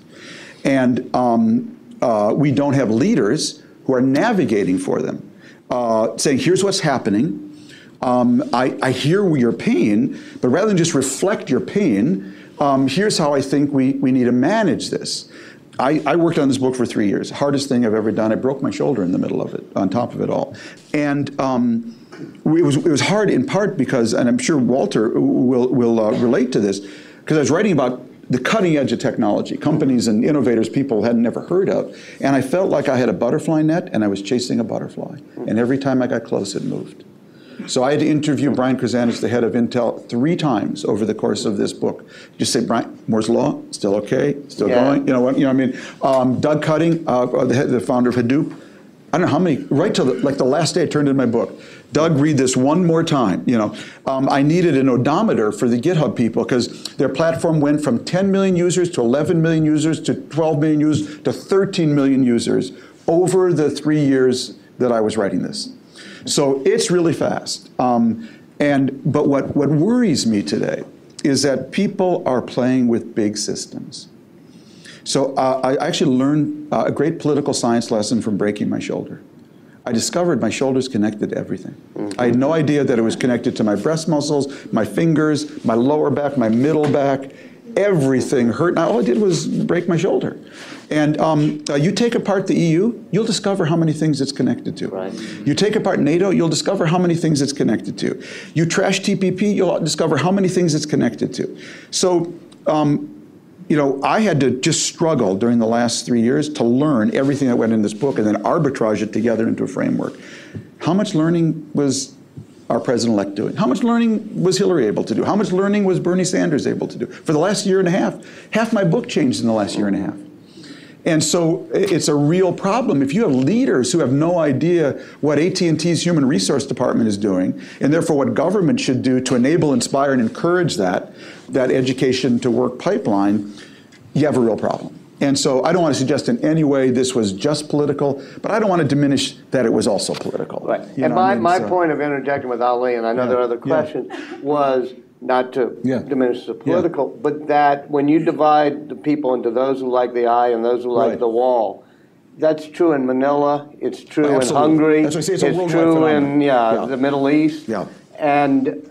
And um, uh, we don't have leaders who are navigating for them, saying, here's what's happening um, I, I, hear your pain, but rather than just reflect your pain, um, here's how I think we, we need to manage this. I, I, worked on this book for three years. Hardest thing I've ever done. I broke my shoulder in the middle of it, on top of it all. And um, it, was, it was hard in part because, and I'm sure Walter will, will uh, relate to this, because I was writing about the cutting edge of technology, companies and innovators people had never heard of. And I felt like I had a butterfly net and I was chasing a butterfly. And every time I got close, it moved. So I had to interview Brian Krzanich, the head of Intel, three times over the course of this book. Just say, Brian, Moore's Law, still okay, still yeah. going. You know what? You know, I mean, um, Doug Cutting, uh, the, the, founder of Hadoop. I don't know how many. Right till the, like the last day I turned in my book. Doug, read this one more time. You know, um, I needed an odometer for the GitHub people because their platform went from 10 million users to 11 million users to 12 million users to 13 million users over the three years that I was writing this. So it's really fast. Um, and, but what, what worries me today is that people are playing with big systems. So uh, I actually learned uh, a great political science lesson from breaking my shoulder. I discovered my shoulder's connected to everything. Mm-hmm. I had no idea that it was connected to my breast muscles, my fingers, my lower back, my middle back. Everything hurt. And all I did was break my shoulder. And um, uh, you take apart the EU, you'll discover how many things it's connected to. Right. You take apart NATO, you'll discover how many things it's connected to. You trash TPP, you'll discover how many things it's connected to. So, um, you know, I had to just struggle during the last three years to learn everything that went in this book and then arbitrage it together into a framework. How much learning was our president-elect doing? How much learning was Hillary able to do? How much learning was Bernie Sanders able to do? For the last year and a half, half my book changed in the last year and a half. And so it's a real problem. If you have leaders who have no idea what AT&T's human resource department is doing, and therefore what government should do to enable, inspire, and encourage that, that education to work pipeline, you have a real problem. And so I don't want to suggest in any way this was just political, but I don't want to diminish that it was also political. Right. and my, I mean? my so, point of interjecting with Ali, and I know yeah, there are other questions, yeah. was not to Yeah. diminish the political, but that when you divide the people into those who like the eye and those who like Right. the wall, that's true in Manila, it's true in Hungary. That's why I say it's a true in, yeah, Yeah. the Middle East. Yeah. And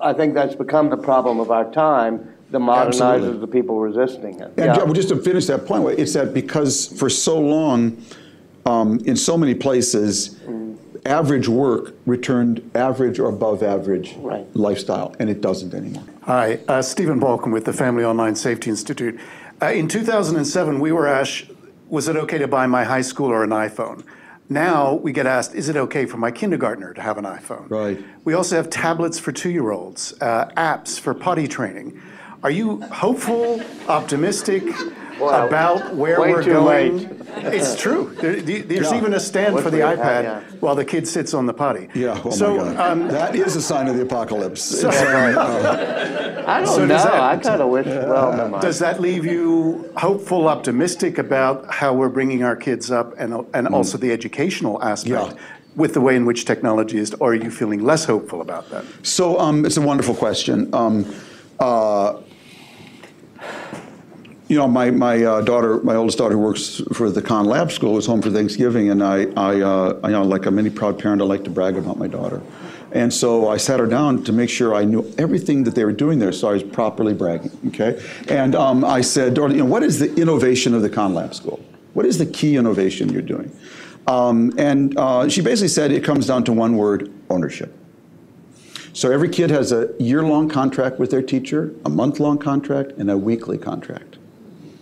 I think that's become the problem of our time, the Absolutely. modernizers, the people resisting it. And Yeah. Joe, just to finish that point, it's that because for so long, um, in so many places, average work returned average or above average Right. lifestyle, and it doesn't anymore. Hi, uh, Stephen Balkam with the Family Online Safety Institute. Uh, in 2007, we were asked, was it okay to buy my high schooler an iPhone? Now we get asked, is it okay for my kindergartner to have an iPhone? Right. We also have tablets for two year olds, uh, apps for potty training. Are you hopeful, optimistic Well, about where way we're too going? late. It's true. There- There's Yeah. even a stand What for the we have, iPad yeah. while the kid sits on the potty. Yeah, oh So, my God. um, that is a sign of the apocalypse. It's, I don't So know, does that- I kind of wish, well, never mind. Does that leave you hopeful, optimistic about how we're bringing our kids up and, and also the educational aspect Mm. Yeah. with the way in which technology is, or are you feeling less hopeful about that? So um, it's a wonderful question. Um, uh, you know, my, my uh, daughter, my oldest daughter who works for the Khan Lab School was home for Thanksgiving, and I, I, uh, you know, like a many proud parent, I like to brag about my daughter. And so I sat her down to make sure I knew everything that they were doing there, so I was properly bragging, okay? And um, I said, daughter, you know, what is the innovation of the Khan Lab School? What is the key innovation you're doing? Um, and uh, she basically said it comes down to one word, ownership. So every kid has a year-long contract with their teacher, a month-long contract, and a weekly contract.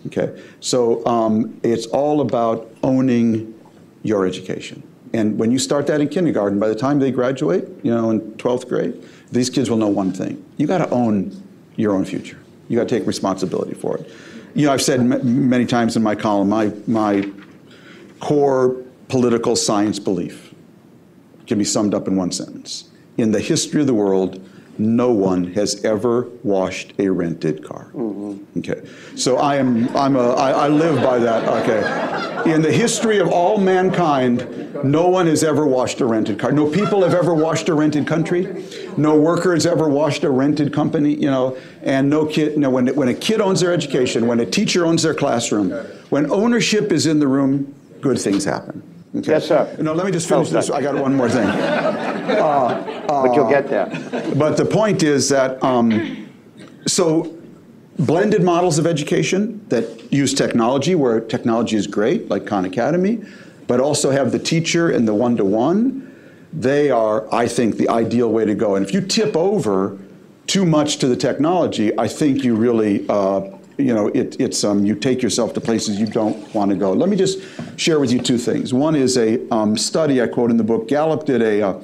Okay, so um, it's all about owning your education. And when you start that in kindergarten, by the time they graduate, you know, in 12th grade, these kids will know one thing. You got to own your own future. You got to take responsibility for it. You know, I've said m- many times in my column, my, my core political science belief can be summed up in one sentence. In the history of the world, no one has ever washed a rented car. Mm-hmm. Okay, so I am I'm a I, I live by that. Okay, in the history of all mankind, no one has ever washed a rented car. No people have ever washed a rented country. No worker has ever washed a rented company. You know, and no kid. You know, when when a kid owns their education, when a teacher owns their classroom, when ownership is in the room, good things happen. Okay? Yes, sir. No, let me just finish Oh, this. I got one more thing. But you'll get there. But the point is that, um, so blended models of education that use technology, where technology is great, like Khan Academy, but also have the teacher and the one-to-one, they are, I think, the ideal way to go. And if you tip over too much to the technology, I think you really, uh, you know, it, it's um, you take yourself to places you don't want to go. Let me just share with you two things. One is a um, study I quote in the book. Gallup did a uh,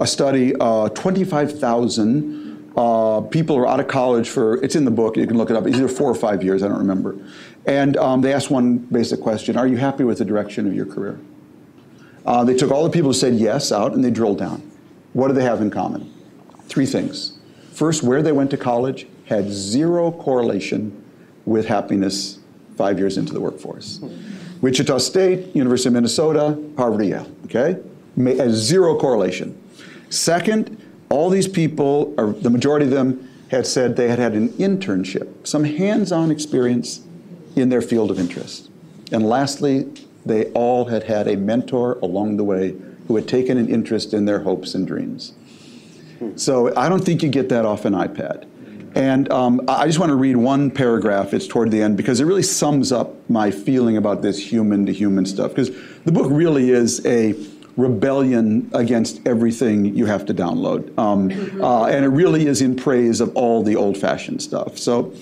a study, uh, 25,000 uh, people are out of college for, it's in the book, you can look it up, either four or five years, I don't remember. And um, they asked one basic question Are you happy with the direction of your career? Uh, they took all the people who said yes out and they drilled down. What do they have in common? Three things. First, where they went to college had zero correlation with happiness five years into the workforce. Wichita State, University of Minnesota, Harvard, Yale, okay? Has zero correlation. Second, all these people, or the majority of them, had said they had had an internship, some hands on experience in their field of interest. And lastly, they all had had a mentor along the way who had taken an interest in their hopes and dreams. So I don't think you get that off an iPad. And um, I just want to read one paragraph, it's toward the end, because it really sums up my feeling about this human to human stuff. Because the book really is a rebellion against everything you have to download. Um, uh, and it really is in praise of all the old fashioned stuff. So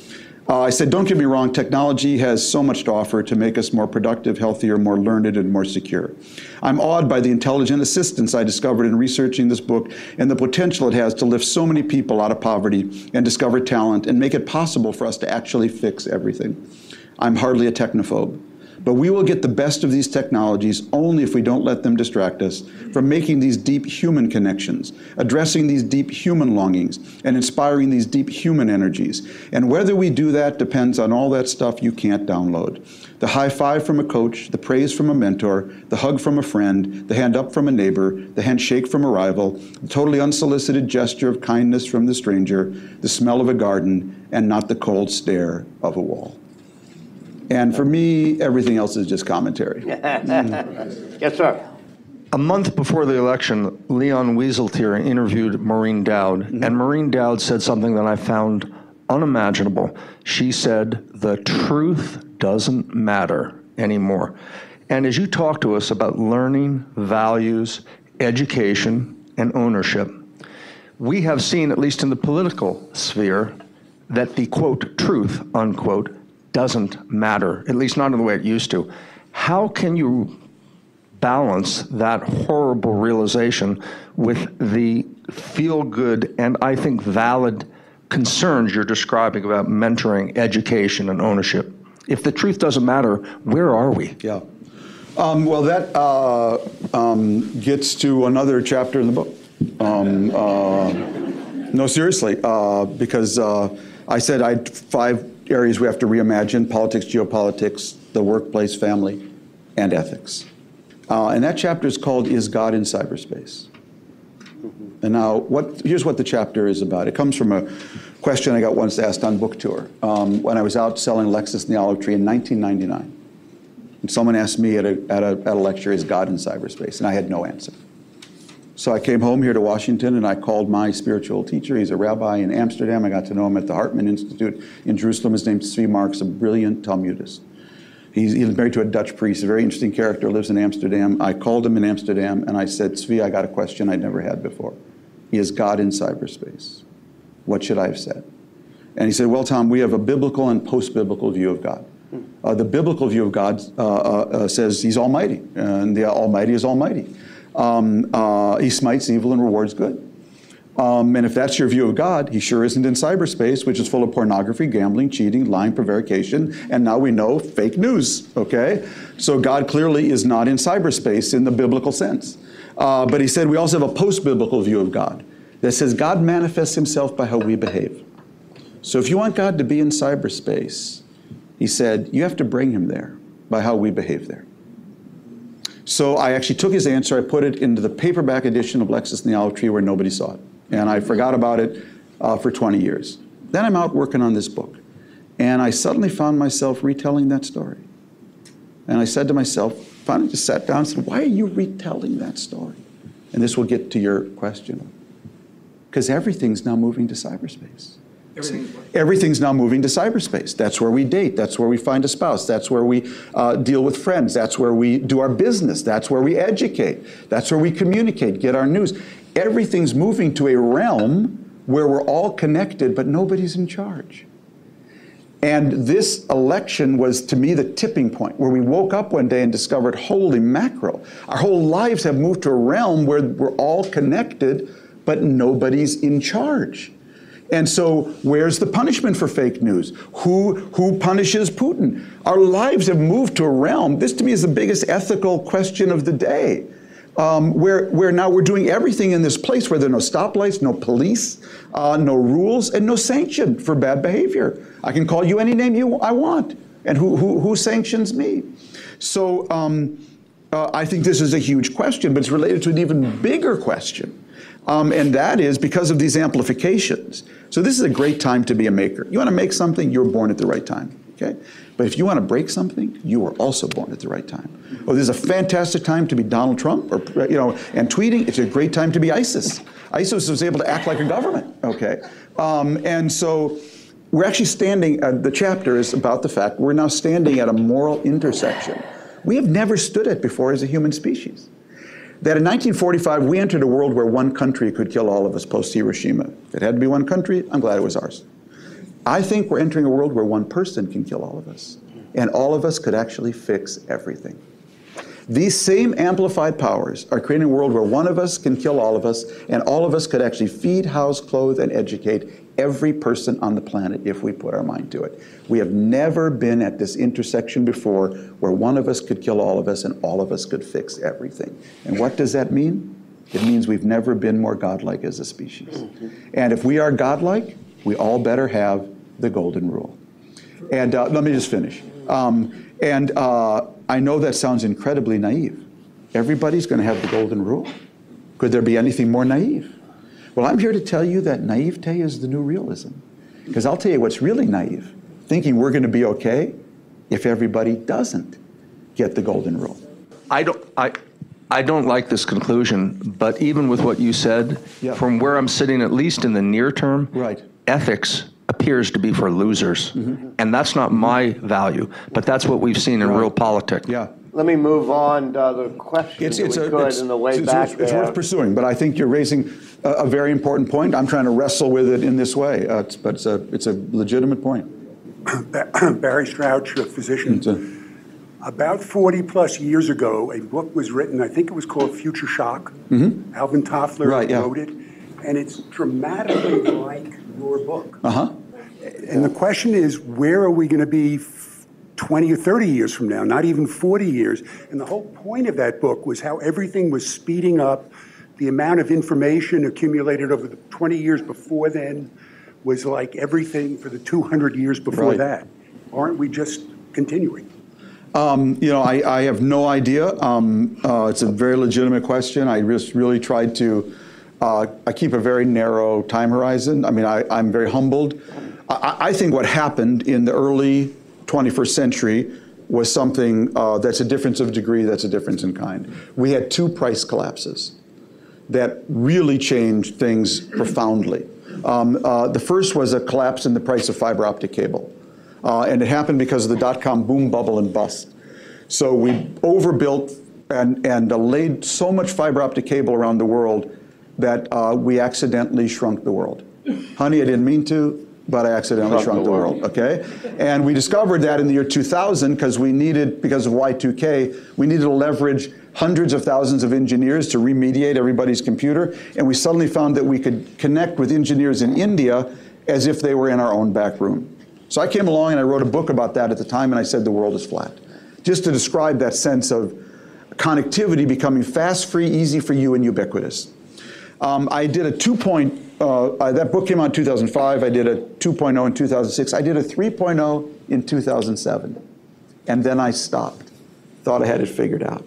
Uh, I said, don't get me wrong, technology has so much to offer to make us more productive, healthier, more learned, and more secure. I'm awed by the intelligent assistance I discovered in researching this book and the potential it has to lift so many people out of poverty and discover talent and make it possible for us to actually fix everything. I'm hardly a technophobe. But we will get the best of these technologies only if we don't let them distract us from making these deep human connections, addressing these deep human longings, and inspiring these deep human energies. And whether we do that depends on all that stuff you can't download. The high five from a coach, the praise from a mentor, the hug from a friend, the hand up from a neighbor, the handshake from a rival, the totally unsolicited gesture of kindness from the stranger, the smell of a garden, and not the cold stare of a wall. And for me, everything else is just commentary. Yes, sir. A month before the election, Leon Wieseltier interviewed Maureen Dowd, mm-hmm. and Maureen Dowd said something that I found unimaginable. She said, The truth doesn't matter anymore. And as you talk to us about learning, values, education, and ownership, we have seen, at least in the political sphere, that the quote, truth, unquote, doesn't matter, at least not in the way it used to. How can you balance that horrible realization with the feel good and I think valid concerns you're describing about mentoring, education, and ownership. If the truth doesn't matter, where are we? Yeah. Um, well, that uh, um, gets to another chapter in the book. Um, uh, no, seriously, uh, because uh, I said I had five areas we have to reimagine politics, geopolitics, the workplace, family, and ethics. Uh, and that chapter is called Is God in Cyberspace? And now, what, here's what the chapter is about. It comes from a question I got once asked on book tour um, when I was out selling Lexus Neology in 1999. And someone asked me at a, at, a, at a lecture, Is God in cyberspace? And I had no answer. So I came home here to Washington and I called my spiritual teacher. He's a rabbi in Amsterdam. I got to know him at the Hartman Institute in Jerusalem. His name's Zvi Marx, a brilliant Talmudist. He's, he's married to a Dutch priest, a very interesting character, lives in Amsterdam. I called him in Amsterdam and I said, Zvi, I got a question I'd never had before. Is God in cyberspace? What should I have said? And he said, Well, Tom, we have a biblical and post biblical view of God. Uh, the biblical view of God uh, uh, uh, says he's almighty, and the Almighty is almighty. Um, uh, he smites evil and rewards good. Um, and if that's your view of God, he sure isn't in cyberspace, which is full of pornography, gambling, cheating, lying, prevarication, and now we know fake news, okay? So God clearly is not in cyberspace in the biblical sense. Uh, but he said we also have a post biblical view of God that says God manifests himself by how we behave. So if you want God to be in cyberspace, he said, you have to bring him there by how we behave there. So I actually took his answer, I put it into the paperback edition of Lexus and the Olive Tree where nobody saw it. And I forgot about it uh, for 20 years. Then I'm out working on this book. And I suddenly found myself retelling that story. And I said to myself, finally just sat down and said, Why are you retelling that story? And this will get to your question. Because everything's now moving to cyberspace. Everything's now moving to cyberspace. That's where we date. That's where we find a spouse. That's where we uh, deal with friends. That's where we do our business. That's where we educate. That's where we communicate, get our news. Everything's moving to a realm where we're all connected, but nobody's in charge. And this election was, to me, the tipping point where we woke up one day and discovered holy mackerel. Our whole lives have moved to a realm where we're all connected, but nobody's in charge. And so, where's the punishment for fake news? Who, who punishes Putin? Our lives have moved to a realm. This, to me, is the biggest ethical question of the day. Um, where, where now we're doing everything in this place where there are no stoplights, no police, uh, no rules, and no sanction for bad behavior. I can call you any name you I want, and who, who, who sanctions me? So um, uh, I think this is a huge question, but it's related to an even bigger question. Um, and that is because of these amplifications. So this is a great time to be a maker. You want to make something, you're born at the right time. Okay? But if you want to break something, you were also born at the right time. Oh, this is a fantastic time to be Donald Trump, or you know, and tweeting. It's a great time to be ISIS. ISIS was able to act like a government. Okay, um, and so we're actually standing. Uh, the chapter is about the fact we're now standing at a moral intersection we have never stood at before as a human species. That in 1945 we entered a world where one country could kill all of us post Hiroshima. If it had to be one country, I'm glad it was ours. I think we're entering a world where one person can kill all of us, and all of us could actually fix everything. These same amplified powers are creating a world where one of us can kill all of us, and all of us could actually feed, house, clothe, and educate every person on the planet if we put our mind to it. We have never been at this intersection before where one of us could kill all of us and all of us could fix everything. And what does that mean? It means we've never been more godlike as a species. And if we are godlike, we all better have the golden rule. And uh, let me just finish. Um, and uh, I know that sounds incredibly naive. Everybody's going to have the golden rule. Could there be anything more naive? Well, I'm here to tell you that naivete is the new realism. Because I'll tell you what's really naive thinking we're going to be okay if everybody doesn't get the golden rule. I don't, I, I don't like this conclusion, but even with what you said, Yeah. from where I'm sitting, at least in the near term, Right. ethics appears to be for losers. Mm-hmm. And that's not my value, but that's what we've seen in real politics. Yeah. Let me move on to other questions It's, if it's, we a, could it's, in the way it's, back it's, it's worth pursuing, but I think you're raising a, a very important point. I'm trying to wrestle with it in this way, uh, it's, but it's a, it's a legitimate point. Barry Strouch, a physician. A, About 40 plus years ago, a book was written, I think it was called Future Shock. Alvin Toffler Mm-hmm. Yeah. wrote it. and it's dramatically like your book. Uh huh. And the question is, where are we going to be f- 20 or 30 years from now, not even 40 years? And the whole point of that book was how everything was speeding up. The amount of information accumulated over the 20 years before then was like everything for the 200 years before Right. that. Aren't we just continuing? You know, I, I have no idea. Um, uh, it's a very legitimate question. I just really tried to. Uh, I keep a very narrow time horizon. I mean, I, I'm very humbled. I, I think what happened in the early 21st century was something uh, that's a difference of degree, that's a difference in kind. We had two price collapses that really changed things profoundly. Um, uh, the first was a collapse in the price of fiber optic cable. Uh, and it happened because of the dot com boom, bubble, and bust. So we overbuilt and, and laid so much fiber optic cable around the world that uh, we accidentally shrunk the world. Honey, I didn't mean to, but I accidentally shrunk, the world. Okay? And we discovered that in the year 2000 because we needed, because of Y2K, we needed to leverage hundreds of thousands of engineers to remediate everybody's computer. And we suddenly found that we could connect with engineers in India as if they were in our own back room. So I came along and I wrote a book about that at the time, and I said the world is flat. Just to describe that sense of connectivity becoming fast, free, easy for you, and ubiquitous. Um, I did a two point, uh, uh, that book came out in 2005. I did a 2.0 in 2006. I did a 3.0 in 2007. And then I stopped. Thought I had it figured out.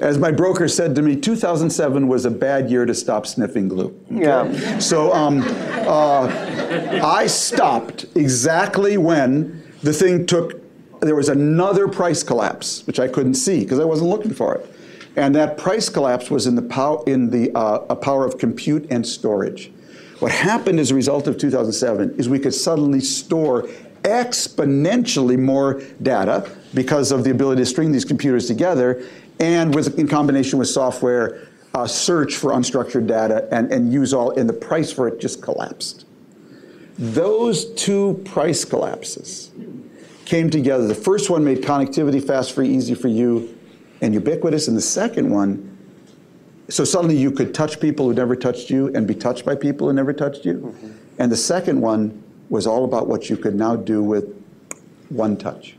As my broker said to me, 2007 was a bad year to stop sniffing glue. Yeah. So um, uh, I stopped exactly when the thing took, there was another price collapse, which I couldn't see because I wasn't looking for it. And that price collapse was in the, pow- in the uh, a power of compute and storage. What happened as a result of 2007 is we could suddenly store exponentially more data because of the ability to string these computers together and with in combination with software uh, search for unstructured data and, and use all and the price for it just collapsed. Those two price collapses came together. The first one made connectivity fast free easy for you and ubiquitous and the second one so suddenly you could touch people who never touched you and be touched by people who never touched you mm-hmm. and the second one was all about what you could now do with one touch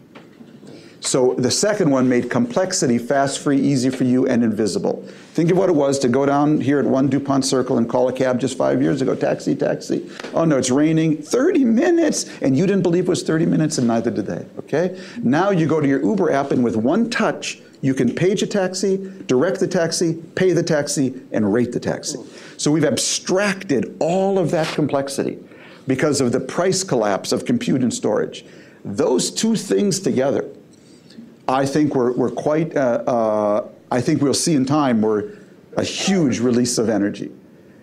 so the second one made complexity fast, free, easy for you, and invisible. Think of what it was to go down here at one DuPont Circle and call a cab just five years ago. Taxi, taxi. Oh no, it's raining. 30 minutes. And you didn't believe it was 30 minutes, and neither did they. Okay? Now you go to your Uber app, and with one touch, you can page a taxi, direct the taxi, pay the taxi, and rate the taxi. So we've abstracted all of that complexity because of the price collapse of compute and storage. Those two things together I think we're, we're quite, uh, uh, I think we'll see in time we're a huge release of energy.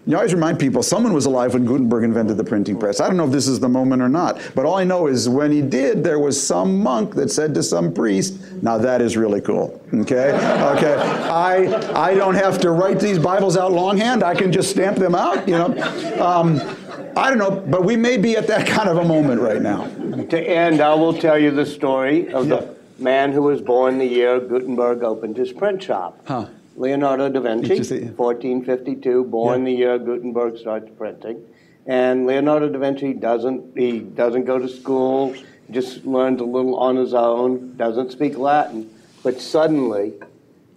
You always remind people someone was alive when Gutenberg invented the printing press. I don't know if this is the moment or not, but all I know is when he did, there was some monk that said to some priest, "Now that is really cool." Okay, okay. I I don't have to write these Bibles out longhand. I can just stamp them out. You know, um, I don't know, but we may be at that kind of a moment right now. To end, I will tell you the story of the man who was born the year Gutenberg opened his print shop. Huh. Leonardo da Vinci, You just 1452, born the year Gutenberg starts printing. And Leonardo da Vinci doesn't, he doesn't go to school, just learns a little on his own, doesn't speak Latin. But suddenly,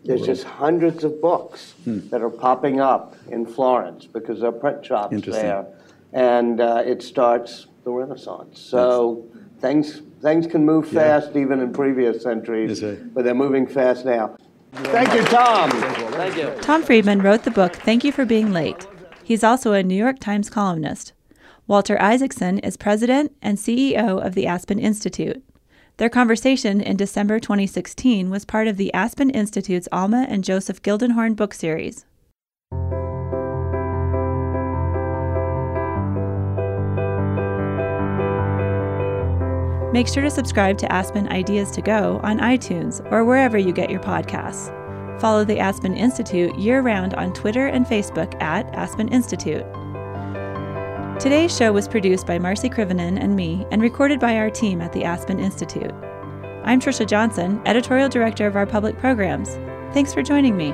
there's just hundreds of books Hmm. that are popping up in Florence because there are print shops there. And uh, it starts the Renaissance. So things, things can move fast even in previous centuries, right. but they're moving fast now. Thank you, Tom. Thank you. Tom Friedman wrote the book Thank You for Being Late. He's also a New York Times columnist. Walter Isaacson is president and CEO of the Aspen Institute. Their conversation in December 2016 was part of the Aspen Institute's Alma and Joseph Gildenhorn book series. Make sure to subscribe to Aspen Ideas to Go on iTunes or wherever you get your podcasts. Follow the Aspen Institute year round on Twitter and Facebook at Aspen Institute. Today's show was produced by Marcy Krivenin and me and recorded by our team at the Aspen Institute. I'm Trisha Johnson, editorial director of our public programs. Thanks for joining me.